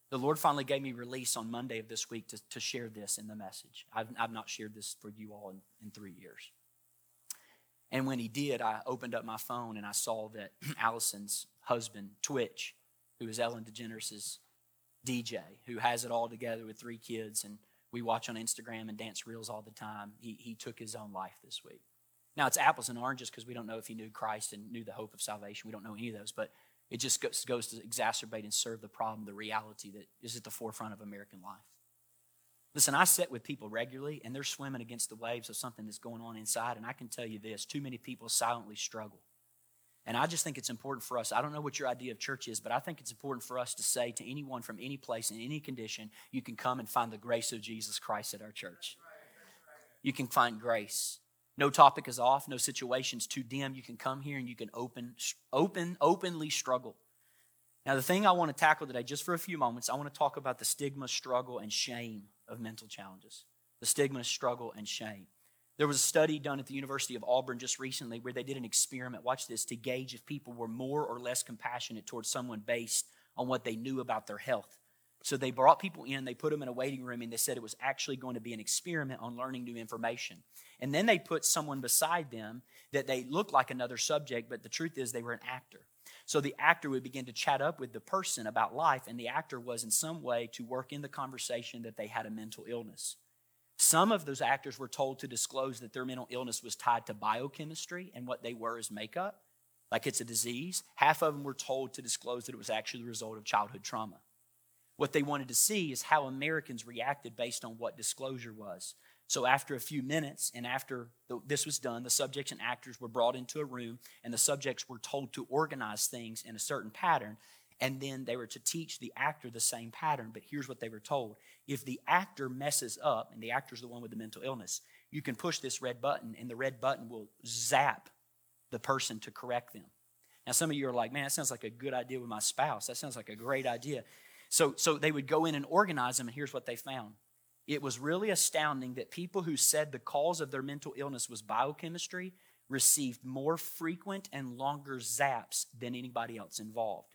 The Lord finally gave me release on Monday of this week to, to share this in the message. I've, I've not shared this for you all in, in three years. And when He did, I opened up my phone and I saw that Allison's husband, Twitch, who is Ellen DeGeneres' DJ, who has it all together with three kids, and we watch on Instagram and dance reels all the time. He, he took his own life this week. Now, it's apples and oranges because we don't know if he knew Christ and knew the hope of salvation. We don't know any of those, but it just goes, goes to exacerbate and serve the problem, the reality that is at the forefront of American life. Listen, I sit with people regularly, and they're swimming against the waves of something that's going on inside, and I can tell you this too many people silently struggle and I just think it's important for us. I don't know what your idea of church is, but I think it's important for us to say to anyone from any place, in any condition, you can come and find the grace of Jesus Christ at our church. You can find grace. No topic is off, no situation's too dim. You can come here and you can open, open, openly struggle. Now, the thing I want to tackle today, just for a few moments, I want to talk about the stigma, struggle, and shame of mental challenges. The stigma, struggle, and shame. There was a study done at the University of Auburn just recently where they did an experiment, watch this, to gauge if people were more or less compassionate towards someone based on what they knew about their health. So they brought people in, they put them in a waiting room, and they said it was actually going to be an experiment on learning new information. And then they put someone beside them that they looked like another subject, but the truth is they were an actor. So the actor would begin to chat up with the person about life, and the actor was in some way to work in the conversation that they had a mental illness. Some of those actors were told to disclose that their mental illness was tied to biochemistry and what they were as makeup, like it's a disease. Half of them were told to disclose that it was actually the result of childhood trauma. What they wanted to see is how Americans reacted based on what disclosure was. So, after a few minutes and after this was done, the subjects and actors were brought into a room, and the subjects were told to organize things in a certain pattern and then they were to teach the actor the same pattern. But here's what they were told if the actor messes up, and the actor's the one with the mental illness, you can push this red button, and the red button will zap the person to correct them. Now, some of you are like, man, that sounds like a good idea with my spouse. That sounds like a great idea. So, so they would go in and organize them, and here's what they found. It was really astounding that people who said the cause of their mental illness was biochemistry received more frequent and longer zaps than anybody else involved.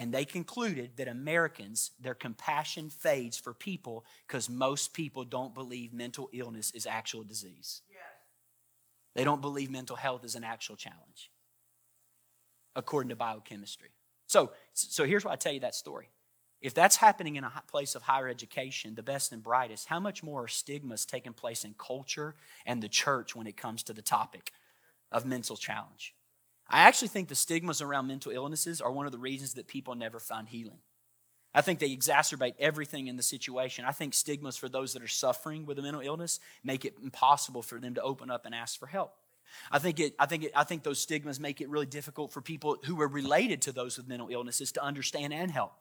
And they concluded that Americans, their compassion fades for people because most people don't believe mental illness is actual disease. Yes. They don't believe mental health is an actual challenge, according to biochemistry. So, so here's why I tell you that story. If that's happening in a place of higher education, the best and brightest, how much more are stigmas taking place in culture and the church when it comes to the topic? of mental challenge. I actually think the stigmas around mental illnesses are one of the reasons that people never find healing. I think they exacerbate everything in the situation. I think stigmas for those that are suffering with a mental illness make it impossible for them to open up and ask for help. I think it, I think it, I think those stigmas make it really difficult for people who are related to those with mental illnesses to understand and help.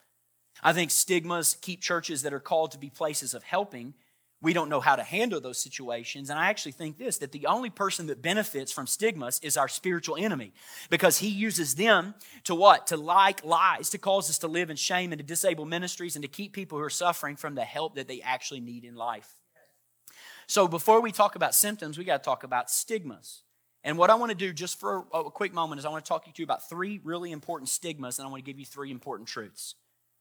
I think stigmas keep churches that are called to be places of helping we don't know how to handle those situations. And I actually think this that the only person that benefits from stigmas is our spiritual enemy because he uses them to what? To like lies, to cause us to live in shame and to disable ministries and to keep people who are suffering from the help that they actually need in life. So before we talk about symptoms, we got to talk about stigmas. And what I want to do just for a quick moment is I want to talk to you about three really important stigmas and I want to give you three important truths.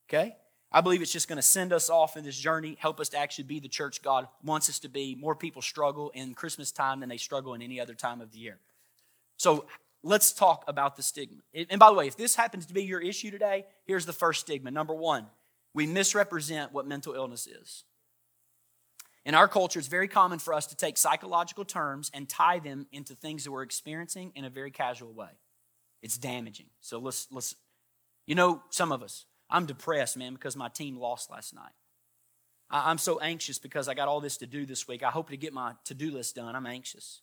Okay? I believe it's just going to send us off in this journey, help us to actually be the church God wants us to be. More people struggle in Christmas time than they struggle in any other time of the year. So let's talk about the stigma. And by the way, if this happens to be your issue today, here's the first stigma. Number one, we misrepresent what mental illness is. In our culture, it's very common for us to take psychological terms and tie them into things that we're experiencing in a very casual way. It's damaging. So let's let's you know, some of us, I'm depressed, man, because my team lost last night. I'm so anxious because I got all this to do this week. I hope to get my to do list done. I'm anxious.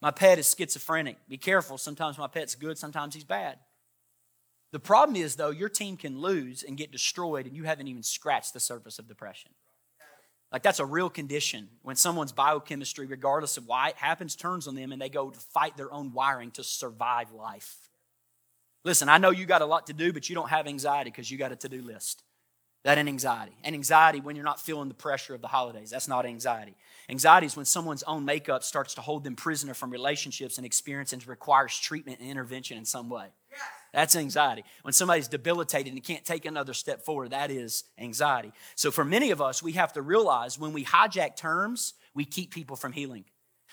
My pet is schizophrenic. Be careful. Sometimes my pet's good, sometimes he's bad. The problem is, though, your team can lose and get destroyed, and you haven't even scratched the surface of depression. Like, that's a real condition when someone's biochemistry, regardless of why it happens, turns on them and they go to fight their own wiring to survive life. Listen, I know you got a lot to do, but you don't have anxiety because you got a to do list. That ain't anxiety. And anxiety when you're not feeling the pressure of the holidays. That's not anxiety. Anxiety is when someone's own makeup starts to hold them prisoner from relationships and experience and requires treatment and intervention in some way. Yes. That's anxiety. When somebody's debilitated and can't take another step forward, that is anxiety. So for many of us, we have to realize when we hijack terms, we keep people from healing.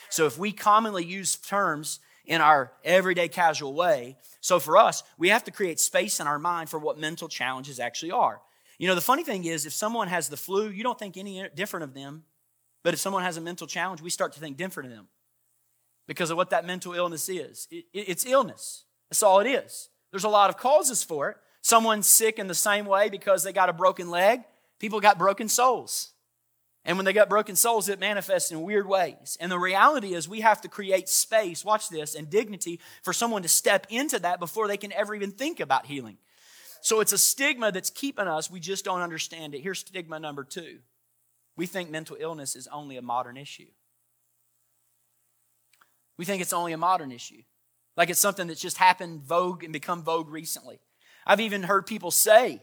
So if we commonly use terms in our everyday casual way. So for us, we have to create space in our mind for what mental challenges actually are. You know, the funny thing is, if someone has the flu, you don't think any different of them. But if someone has a mental challenge, we start to think different of them because of what that mental illness is. It, it, it's illness. That's all it is. There's a lot of causes for it. Someone's sick in the same way because they got a broken leg. People got broken souls. And when they got broken souls, it manifests in weird ways. And the reality is, we have to create space, watch this, and dignity for someone to step into that before they can ever even think about healing. So it's a stigma that's keeping us, we just don't understand it. Here's stigma number two we think mental illness is only a modern issue. We think it's only a modern issue, like it's something that's just happened vogue and become vogue recently. I've even heard people say,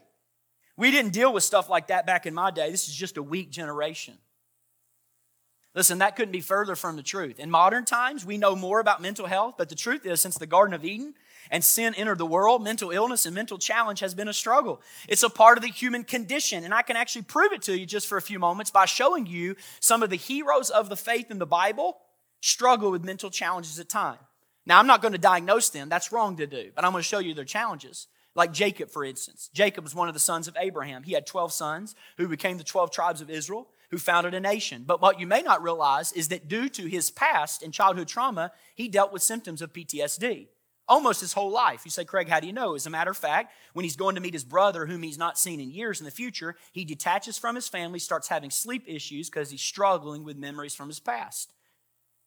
we didn't deal with stuff like that back in my day. This is just a weak generation. Listen, that couldn't be further from the truth. In modern times, we know more about mental health, but the truth is, since the Garden of Eden and sin entered the world, mental illness and mental challenge has been a struggle. It's a part of the human condition, and I can actually prove it to you just for a few moments by showing you some of the heroes of the faith in the Bible struggle with mental challenges at times. Now, I'm not going to diagnose them, that's wrong to do, but I'm going to show you their challenges. Like Jacob, for instance. Jacob was one of the sons of Abraham. He had 12 sons who became the 12 tribes of Israel, who founded a nation. But what you may not realize is that due to his past and childhood trauma, he dealt with symptoms of PTSD almost his whole life. You say, Craig, how do you know? As a matter of fact, when he's going to meet his brother, whom he's not seen in years in the future, he detaches from his family, starts having sleep issues because he's struggling with memories from his past.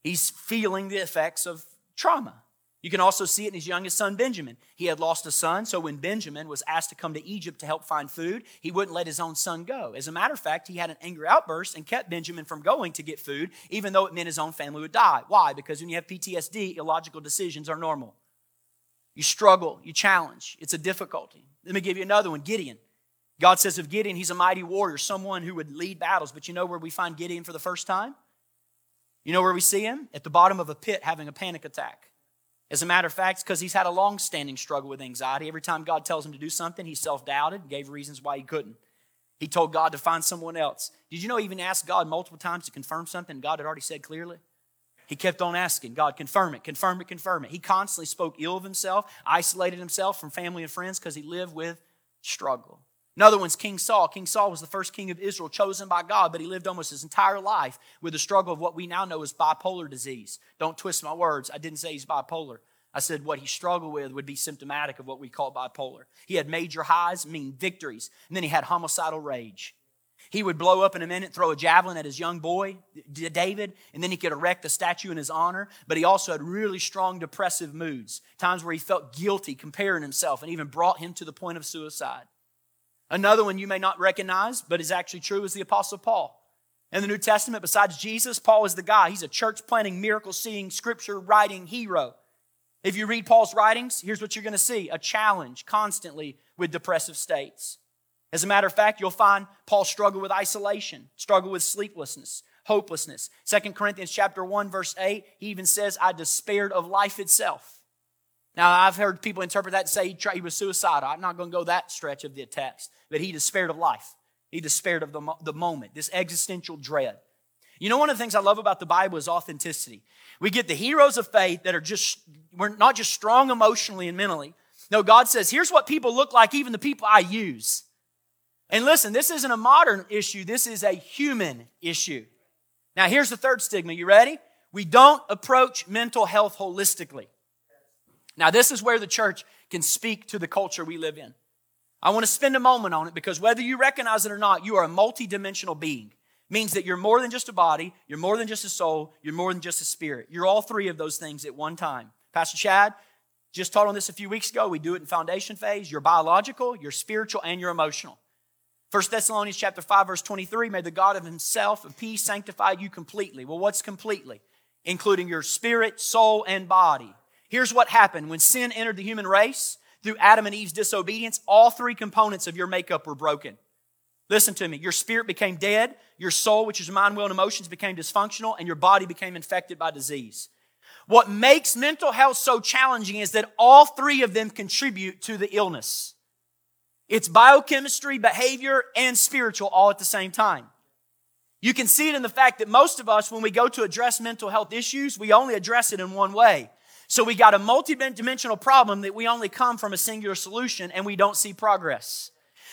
He's feeling the effects of trauma. You can also see it in his youngest son, Benjamin. He had lost a son, so when Benjamin was asked to come to Egypt to help find food, he wouldn't let his own son go. As a matter of fact, he had an angry outburst and kept Benjamin from going to get food, even though it meant his own family would die. Why? Because when you have PTSD, illogical decisions are normal. You struggle, you challenge, it's a difficulty. Let me give you another one Gideon. God says of Gideon, he's a mighty warrior, someone who would lead battles. But you know where we find Gideon for the first time? You know where we see him? At the bottom of a pit having a panic attack. As a matter of fact, because he's had a long standing struggle with anxiety. Every time God tells him to do something, he self doubted, gave reasons why he couldn't. He told God to find someone else. Did you know he even asked God multiple times to confirm something God had already said clearly? He kept on asking, God, confirm it, confirm it, confirm it. He constantly spoke ill of himself, isolated himself from family and friends because he lived with struggle. Another one's King Saul. King Saul was the first king of Israel chosen by God, but he lived almost his entire life with the struggle of what we now know as bipolar disease. Don't twist my words. I didn't say he's bipolar. I said what he struggled with would be symptomatic of what we call bipolar. He had major highs, mean victories, and then he had homicidal rage. He would blow up in a minute, throw a javelin at his young boy, David, and then he could erect a statue in his honor. But he also had really strong depressive moods, times where he felt guilty comparing himself and even brought him to the point of suicide. Another one you may not recognize, but is actually true, is the Apostle Paul. In the New Testament, besides Jesus, Paul is the guy. He's a church planting, miracle seeing, scripture writing hero. If you read Paul's writings, here's what you're going to see a challenge constantly with depressive states. As a matter of fact, you'll find Paul struggle with isolation, struggle with sleeplessness, hopelessness. Second Corinthians chapter 1 verse 8, he even says, "I despaired of life itself." Now, I've heard people interpret that and say he, tried, he was suicidal. I'm not going to go that stretch of the text, but he despaired of life. He despaired of the, the moment, this existential dread. You know, one of the things I love about the Bible is authenticity. We get the heroes of faith that are just, we're not just strong emotionally and mentally. No, God says, here's what people look like, even the people I use. And listen, this isn't a modern issue, this is a human issue. Now, here's the third stigma. You ready? We don't approach mental health holistically. Now, this is where the church can speak to the culture we live in. I want to spend a moment on it because whether you recognize it or not, you are a multidimensional being. means that you're more than just a body, you're more than just a soul, you're more than just a spirit. You're all three of those things at one time. Pastor Chad just taught on this a few weeks ago. We do it in foundation phase. You're biological, you're spiritual, and you're emotional. 1 Thessalonians chapter 5, verse 23, may the God of himself of peace sanctify you completely. Well, what's completely? Including your spirit, soul, and body. Here's what happened when sin entered the human race through Adam and Eve's disobedience, all three components of your makeup were broken. Listen to me. Your spirit became dead, your soul, which is mind, will, and emotions, became dysfunctional, and your body became infected by disease. What makes mental health so challenging is that all three of them contribute to the illness. It's biochemistry, behavior, and spiritual all at the same time. You can see it in the fact that most of us, when we go to address mental health issues, we only address it in one way. So we got a multi-dimensional problem that we only come from a singular solution and we don't see progress.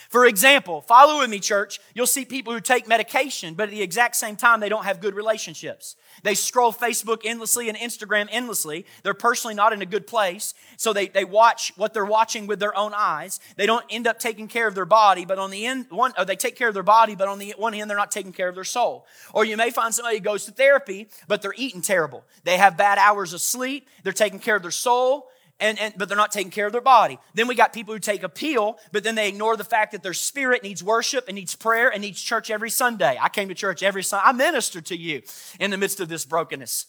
For example, follow with me, church. You'll see people who take medication, but at the exact same time, they don't have good relationships. They scroll Facebook endlessly and Instagram endlessly. They're personally not in a good place. So they, they watch what they're watching with their own eyes. They don't end up taking care of their body, but on the end, one, they take care of their body, but on the one hand, they're not taking care of their soul. Or you may find somebody who goes to therapy, but they're eating terrible. They have bad hours of sleep. They're taking care of their soul and, and, but they're not taking care of their body. Then we got people who take a pill, but then they ignore the fact that their spirit needs worship and needs prayer and needs church every Sunday. I came to church every Sunday. I ministered to you in the midst of this brokenness.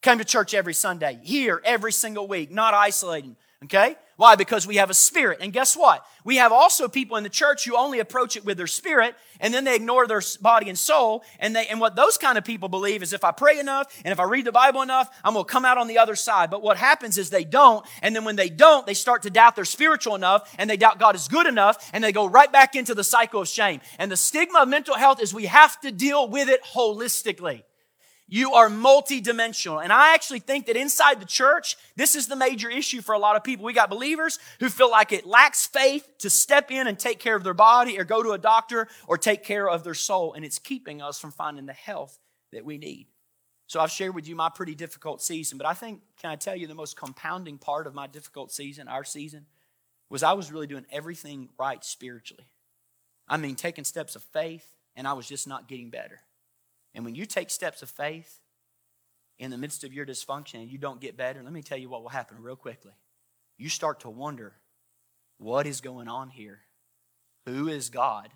Came to church every Sunday, here every single week, not isolating. Okay? Why? Because we have a spirit. And guess what? We have also people in the church who only approach it with their spirit and then they ignore their body and soul. And they, and what those kind of people believe is if I pray enough and if I read the Bible enough, I'm going to come out on the other side. But what happens is they don't. And then when they don't, they start to doubt they're spiritual enough and they doubt God is good enough and they go right back into the cycle of shame. And the stigma of mental health is we have to deal with it holistically. You are multidimensional. And I actually think that inside the church, this is the major issue for a lot of people. We got believers who feel like it lacks faith to step in and take care of their body or go to a doctor or take care of their soul. And it's keeping us from finding the health that we need. So I've shared with you my pretty difficult season, but I think, can I tell you, the most compounding part of my difficult season, our season, was I was really doing everything right spiritually. I mean, taking steps of faith, and I was just not getting better. And when you take steps of faith in the midst of your dysfunction and you don't get better, let me tell you what will happen real quickly. You start to wonder what is going on here? Who is God?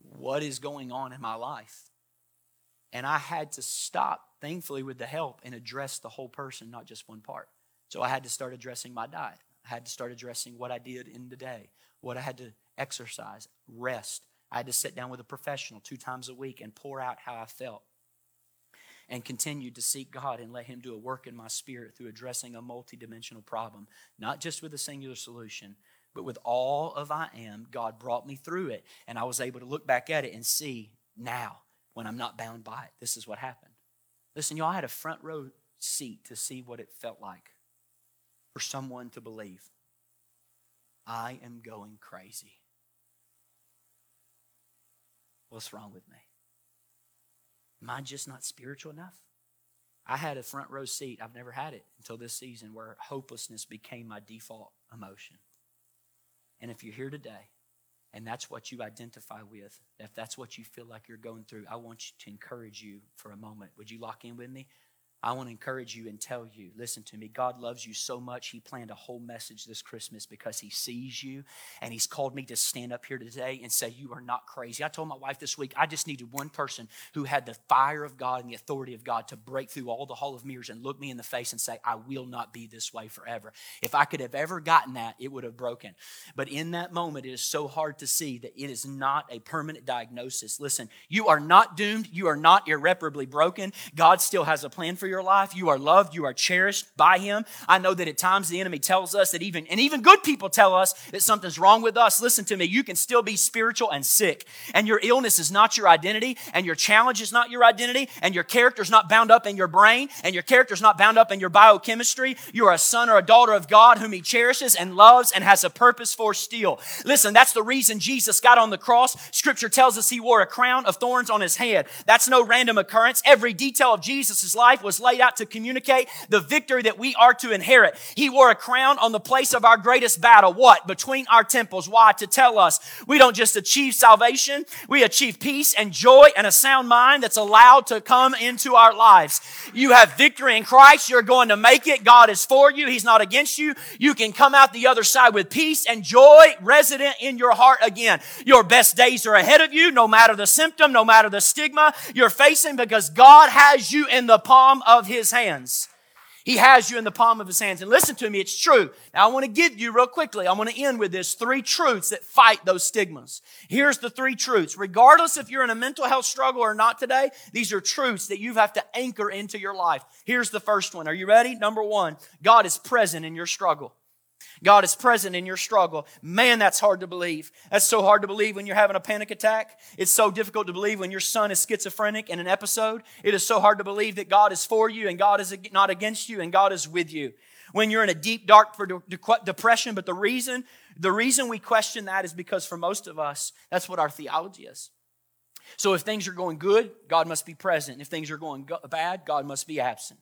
What is going on in my life? And I had to stop, thankfully, with the help and address the whole person, not just one part. So I had to start addressing my diet. I had to start addressing what I did in the day, what I had to exercise, rest, I had to sit down with a professional two times a week and pour out how I felt and continued to seek God and let Him do a work in my spirit through addressing a multidimensional problem, not just with a singular solution, but with all of I am. God brought me through it, and I was able to look back at it and see now, when I'm not bound by it, this is what happened. Listen, y'all, I had a front row seat to see what it felt like for someone to believe I am going crazy. What's wrong with me? Am I just not spiritual enough? I had a front row seat. I've never had it until this season where hopelessness became my default emotion. And if you're here today and that's what you identify with, if that's what you feel like you're going through, I want to encourage you for a moment. Would you lock in with me? I want to encourage you and tell you listen to me. God loves you so much, He planned a whole message this Christmas because He sees you. And He's called me to stand up here today and say, You are not crazy. I told my wife this week, I just needed one person who had the fire of God and the authority of God to break through all the hall of mirrors and look me in the face and say, I will not be this way forever. If I could have ever gotten that, it would have broken. But in that moment, it is so hard to see that it is not a permanent diagnosis. Listen, you are not doomed, you are not irreparably broken. God still has a plan for your life. You are loved. You are cherished by Him. I know that at times the enemy tells us that even, and even good people tell us that something's wrong with us. Listen to me. You can still be spiritual and sick. And your illness is not your identity. And your challenge is not your identity. And your character is not bound up in your brain. And your character is not bound up in your biochemistry. You are a son or a daughter of God whom He cherishes and loves and has a purpose for still. Listen, that's the reason Jesus got on the cross. Scripture tells us He wore a crown of thorns on His head. That's no random occurrence. Every detail of Jesus' life was laid out to communicate the victory that we are to inherit. He wore a crown on the place of our greatest battle. What? Between our temples. Why? To tell us we don't just achieve salvation, we achieve peace and joy and a sound mind that's allowed to come into our lives. You have victory in Christ. You're going to make it. God is for you. He's not against you. You can come out the other side with peace and joy resident in your heart again. Your best days are ahead of you, no matter the symptom, no matter the stigma you're facing, because God has you in the palm of His hands. He has you in the palm of his hands. And listen to me, it's true. Now I want to give you real quickly, I want to end with this three truths that fight those stigmas. Here's the three truths. Regardless if you're in a mental health struggle or not today, these are truths that you have to anchor into your life. Here's the first one. Are you ready? Number one, God is present in your struggle. God is present in your struggle. Man, that's hard to believe. That's so hard to believe when you're having a panic attack. It's so difficult to believe when your son is schizophrenic in an episode. It is so hard to believe that God is for you and God is not against you and God is with you. When you're in a deep, dark depression, but the reason, the reason we question that is because for most of us, that's what our theology is. So if things are going good, God must be present. If things are going bad, God must be absent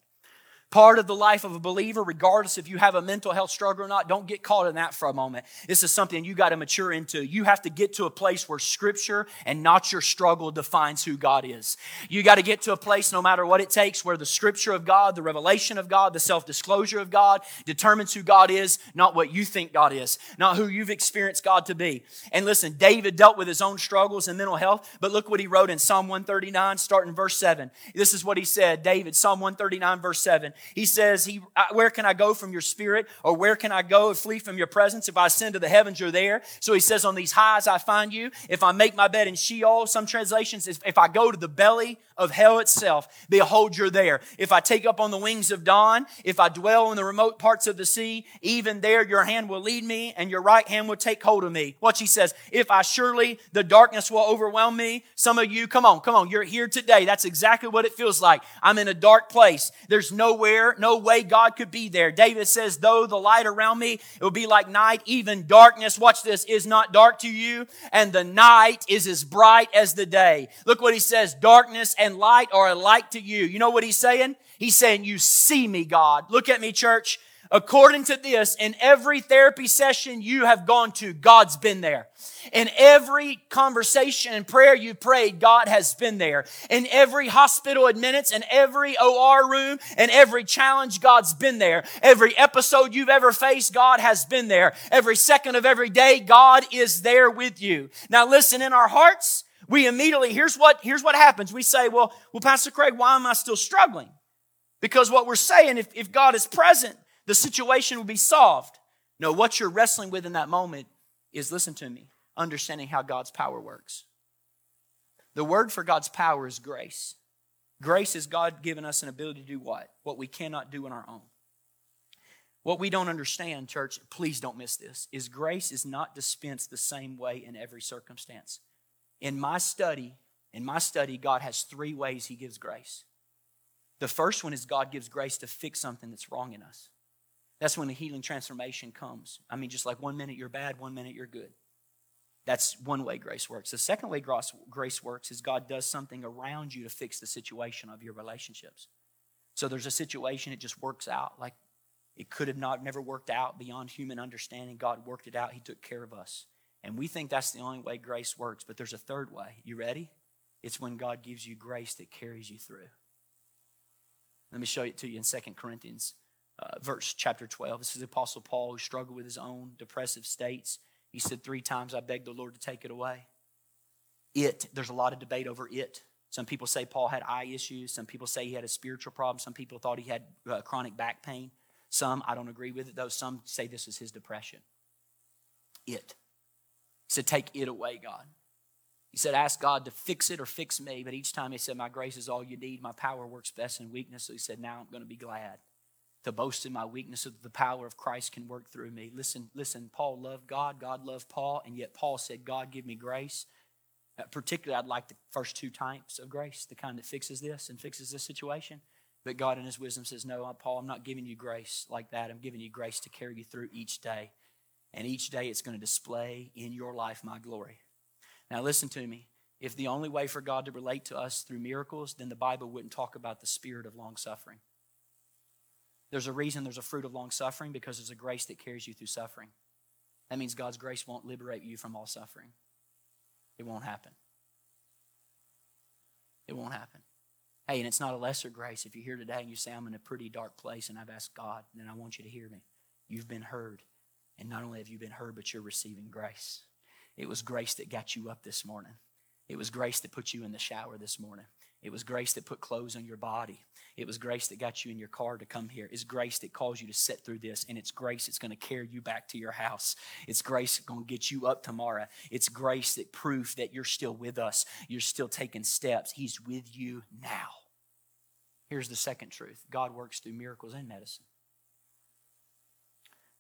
part of the life of a believer, regardless if you have a mental health struggle or not. Don't get caught in that for a moment. This is something you got to mature into. You have to get to a place where Scripture and not your struggle defines who God is. You got to get to a place, no matter what it takes, where the Scripture of God, the revelation of God, the self disclosure of God determines who God is, not what you think God is, not who you've experienced God to be. And listen, David dealt with his own struggles and mental health, but look what he wrote in Psalm 139, starting verse 7. This is what he said David, Psalm 139, verse 7. He says, he, Where can I go from your spirit? Or where can I go and flee from your presence? If I ascend to the heavens, you're there. So he says, On these highs I find you. If I make my bed in Sheol, some translations, if I go to the belly of hell itself, behold, you're there. If I take up on the wings of dawn, if I dwell in the remote parts of the sea, even there your hand will lead me and your right hand will take hold of me. What he says, if I surely the darkness will overwhelm me. Some of you, come on, come on, you're here today. That's exactly what it feels like. I'm in a dark place. There's nowhere nowhere, no way God could be there. David says, though the light around me, it will be like night, even darkness, watch this, is not dark to you, and the night is as bright as the day. Look what he says, darkness and light are alike to you. You know what he's saying? He's saying, you see me, God. Look at me, church. According to this, in every therapy session you have gone to, God's been there. In every conversation and prayer you prayed, God has been there. In every hospital admittance and every OR room and every challenge, God's been there. Every episode you've ever faced, God has been there. Every second of every day, God is there with you. Now listen, in our hearts, we immediately, here's what, here's what happens. We say, well, well, Pastor Craig, why am I still struggling? Because what we're saying, if, if God is present, the situation will be solved. No, what you're wrestling with in that moment is listen to me, understanding how God's power works. The word for God's power is grace. Grace is God giving us an ability to do what? What we cannot do on our own. What we don't understand, church, please don't miss this, is grace is not dispensed the same way in every circumstance. In my study, in my study, God has three ways He gives grace. The first one is God gives grace to fix something that's wrong in us. That's when the healing transformation comes. I mean, just like one minute you're bad, one minute you're good. That's one way grace works. The second way grace works is God does something around you to fix the situation of your relationships. So there's a situation, it just works out. Like it could have not never worked out beyond human understanding. God worked it out. He took care of us. And we think that's the only way grace works, but there's a third way. You ready? It's when God gives you grace that carries you through. Let me show it to you in Second Corinthians, uh, verse chapter 12. This is the Apostle Paul who struggled with his own depressive states. He said, Three times I begged the Lord to take it away. It, there's a lot of debate over it. Some people say Paul had eye issues. Some people say he had a spiritual problem. Some people thought he had uh, chronic back pain. Some, I don't agree with it, though. Some say this is his depression. It. He said, Take it away, God. He said, Ask God to fix it or fix me. But each time he said, My grace is all you need. My power works best in weakness. So he said, Now I'm going to be glad to boast in my weakness so that the power of Christ can work through me. Listen, listen, Paul loved God. God loved Paul. And yet Paul said, God, give me grace. Uh, particularly, I'd like the first two types of grace, the kind that fixes this and fixes this situation. But God, in His wisdom, says, No, Paul, I'm not giving you grace like that. I'm giving you grace to carry you through each day. And each day it's going to display in your life my glory. Now, listen to me. If the only way for God to relate to us through miracles, then the Bible wouldn't talk about the spirit of long suffering. There's a reason there's a fruit of long suffering because there's a grace that carries you through suffering. That means God's grace won't liberate you from all suffering. It won't happen. It won't happen. Hey, and it's not a lesser grace. If you're here today and you say, I'm in a pretty dark place and I've asked God, then I want you to hear me. You've been heard. And not only have you been heard, but you're receiving grace. It was grace that got you up this morning. It was grace that put you in the shower this morning. It was grace that put clothes on your body. It was grace that got you in your car to come here. It's grace that calls you to sit through this. And it's grace that's going to carry you back to your house. It's grace that's going to get you up tomorrow. It's grace that proof that you're still with us. You're still taking steps. He's with you now. Here's the second truth God works through miracles and medicine.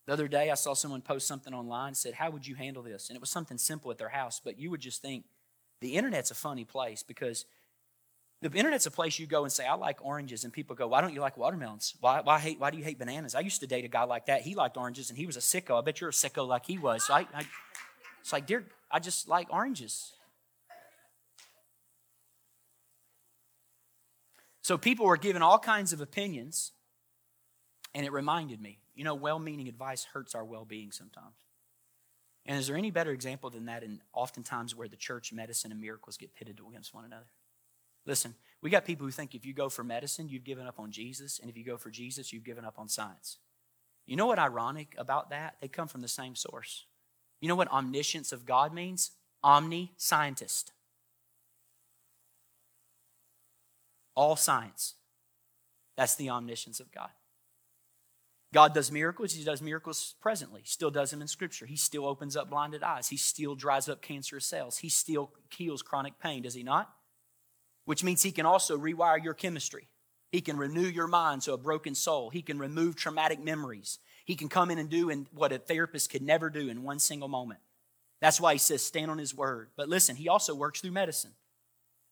The other day, I saw someone post something online said, How would you handle this? And it was something simple at their house, but you would just think the internet's a funny place because the internet's a place you go and say, I like oranges, and people go, Why don't you like watermelons? Why, why, hate, why do you hate bananas? I used to date a guy like that. He liked oranges, and he was a sicko. I bet you're a sicko like he was. So I, I, it's like, dear, I just like oranges. So people were given all kinds of opinions, and it reminded me, you know, well meaning advice hurts our well being sometimes. And is there any better example than that in oftentimes where the church, medicine, and miracles get pitted against one another? Listen, we got people who think if you go for medicine, you've given up on Jesus, and if you go for Jesus, you've given up on science. You know what ironic about that? They come from the same source. You know what omniscience of God means? Omni scientist. All science. That's the omniscience of God. God does miracles. He does miracles presently. Still does them in Scripture. He still opens up blinded eyes. He still dries up cancerous cells. He still heals chronic pain, does he not? Which means he can also rewire your chemistry. He can renew your mind to a broken soul. He can remove traumatic memories. He can come in and do in what a therapist could never do in one single moment. That's why he says stand on his word. But listen, he also works through medicine.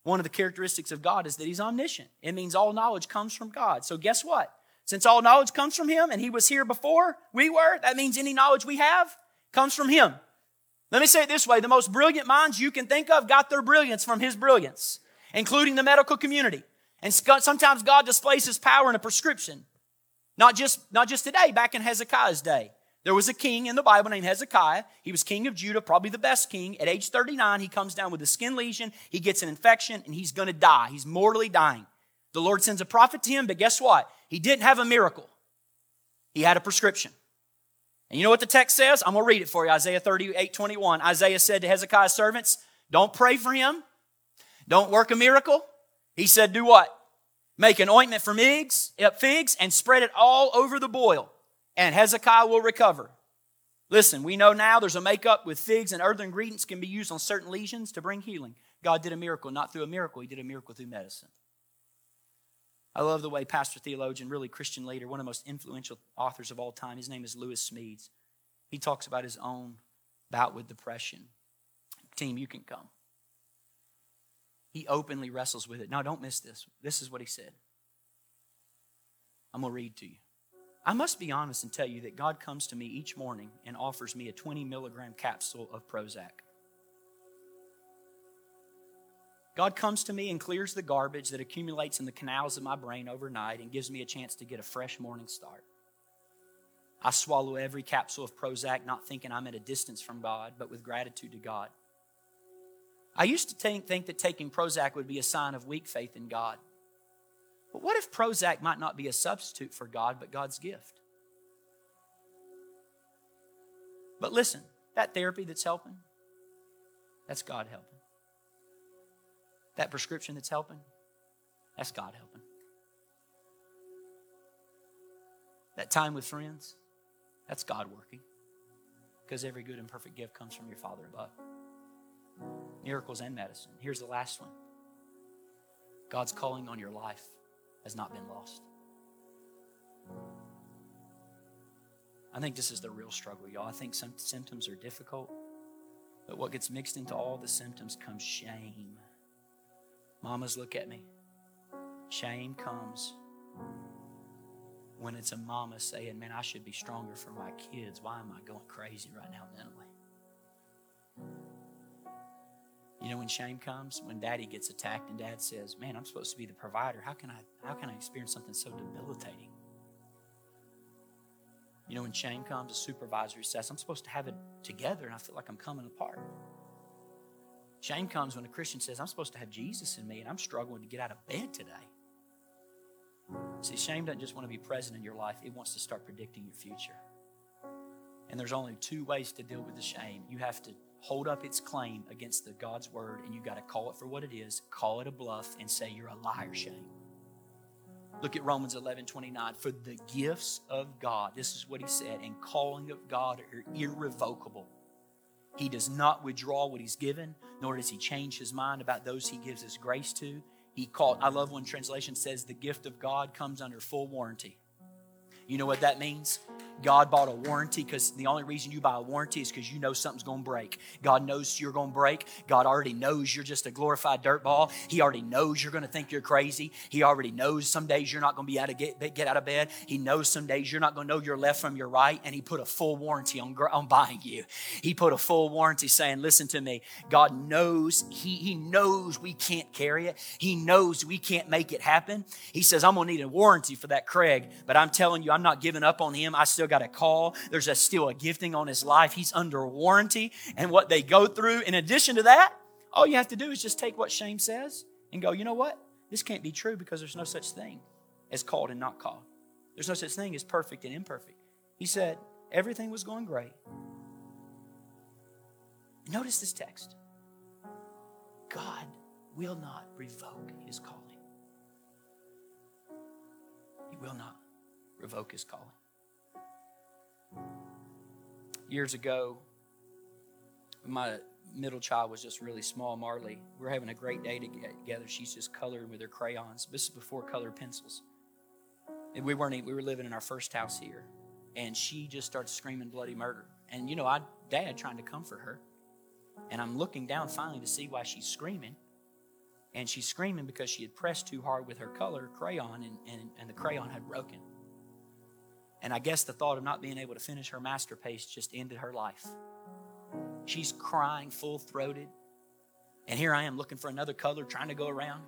One of the characteristics of God is that he's omniscient. It means all knowledge comes from God. So guess what? Since all knowledge comes from him and he was here before we were, that means any knowledge we have comes from him. Let me say it this way the most brilliant minds you can think of got their brilliance from his brilliance including the medical community. And sometimes God displays his power in a prescription. Not just, not just today, back in Hezekiah's day. There was a king in the Bible named Hezekiah. He was king of Judah, probably the best king. At age 39, he comes down with a skin lesion. He gets an infection and he's going to die. He's mortally dying. The Lord sends a prophet to him, but guess what? He didn't have a miracle. He had a prescription. And you know what the text says? I'm going to read it for you Isaiah 38 21. Isaiah said to Hezekiah's servants, Don't pray for him. Don't work a miracle. He said, do what? Make an ointment from figs, figs and spread it all over the boil, and Hezekiah will recover. Listen, we know now there's a makeup with figs and other ingredients can be used on certain lesions to bring healing. God did a miracle, not through a miracle, He did a miracle through medicine. I love the way pastor, theologian, really Christian leader, one of the most influential authors of all time, his name is Lewis Smedes. He talks about his own bout with depression. Team, you can come. He openly wrestles with it. Now, don't miss this. This is what he said. I'm going to read to you. I must be honest and tell you that God comes to me each morning and offers me a 20 milligram capsule of Prozac. God comes to me and clears the garbage that accumulates in the canals of my brain overnight and gives me a chance to get a fresh morning start. I swallow every capsule of Prozac, not thinking I'm at a distance from God, but with gratitude to God. I used to think, think that taking Prozac would be a sign of weak faith in God. But what if Prozac might not be a substitute for God, but God's gift? But listen, that therapy that's helping, that's God helping. That prescription that's helping, that's God helping. That time with friends, that's God working. Because every good and perfect gift comes from your Father above. Miracles and medicine. Here's the last one God's calling on your life has not been lost. I think this is the real struggle, y'all. I think some symptoms are difficult, but what gets mixed into all the symptoms comes shame. Mamas, look at me. Shame comes when it's a mama saying, Man, I should be stronger for my kids. Why am I going crazy right now mentally? You know when shame comes? When daddy gets attacked and dad says, Man, I'm supposed to be the provider. How can I how can I experience something so debilitating? You know when shame comes, a supervisor says, I'm supposed to have it together and I feel like I'm coming apart. Shame comes when a Christian says, I'm supposed to have Jesus in me and I'm struggling to get out of bed today. See, shame doesn't just want to be present in your life, it wants to start predicting your future. And there's only two ways to deal with the shame. You have to hold up its claim against the God's word, and you got to call it for what it is, call it a bluff, and say you're a liar, shame. Look at Romans 11 29. For the gifts of God, this is what he said, and calling of God are irrevocable. He does not withdraw what he's given, nor does he change his mind about those he gives his grace to. He called, I love when translation says the gift of God comes under full warranty. You know what that means? God bought a warranty because the only reason you buy a warranty is because you know something's going to break. God knows you're going to break. God already knows you're just a glorified dirt ball. He already knows you're going to think you're crazy. He already knows some days you're not going to be able to get, get out of bed. He knows some days you're not going to know your left from your right. And He put a full warranty on, on buying you. He put a full warranty saying, Listen to me. God knows, he, he knows we can't carry it. He knows we can't make it happen. He says, I'm going to need a warranty for that Craig. But I'm telling you, I'm not giving up on him. I still got a call. There's a, still a gifting on his life. He's under warranty. And what they go through, in addition to that, all you have to do is just take what shame says and go, you know what? This can't be true because there's no such thing as called and not called. There's no such thing as perfect and imperfect. He said, everything was going great. Notice this text God will not revoke his calling. He will not revoke his calling. Years ago, my middle child was just really small, Marley. We were having a great day together. She's just coloring with her crayons. This is before colored pencils. And we weren't we were living in our first house here. And she just starts screaming bloody murder. And you know, I dad trying to comfort her. And I'm looking down finally to see why she's screaming. And she's screaming because she had pressed too hard with her color crayon and, and, and the crayon had broken. And I guess the thought of not being able to finish her masterpiece just ended her life. She's crying full throated. And here I am looking for another color, trying to go around.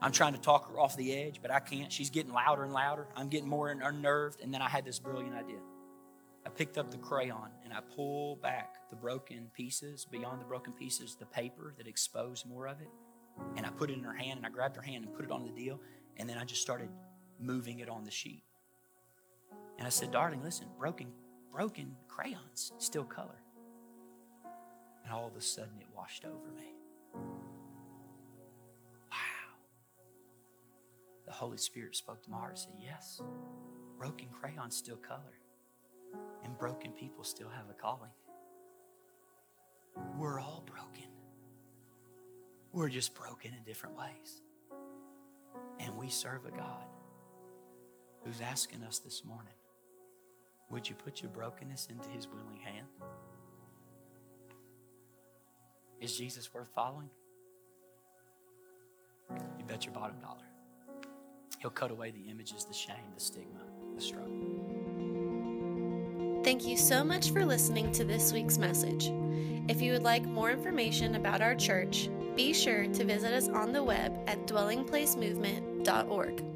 I'm trying to talk her off the edge, but I can't. She's getting louder and louder. I'm getting more unnerved. And then I had this brilliant idea. I picked up the crayon and I pulled back the broken pieces, beyond the broken pieces, the paper that exposed more of it. And I put it in her hand and I grabbed her hand and put it on the deal. And then I just started moving it on the sheet. And I said, darling, listen, broken, broken crayons still color. And all of a sudden it washed over me. Wow. The Holy Spirit spoke to my heart and said, Yes, broken crayons still color. And broken people still have a calling. We're all broken. We're just broken in different ways. And we serve a God who's asking us this morning would you put your brokenness into his willing hand? Is Jesus worth following? You bet your bottom dollar. He'll cut away the images, the shame, the stigma, the struggle. Thank you so much for listening to this week's message. If you would like more information about our church, Be sure to visit us on the web at dwellingplacemovement.org.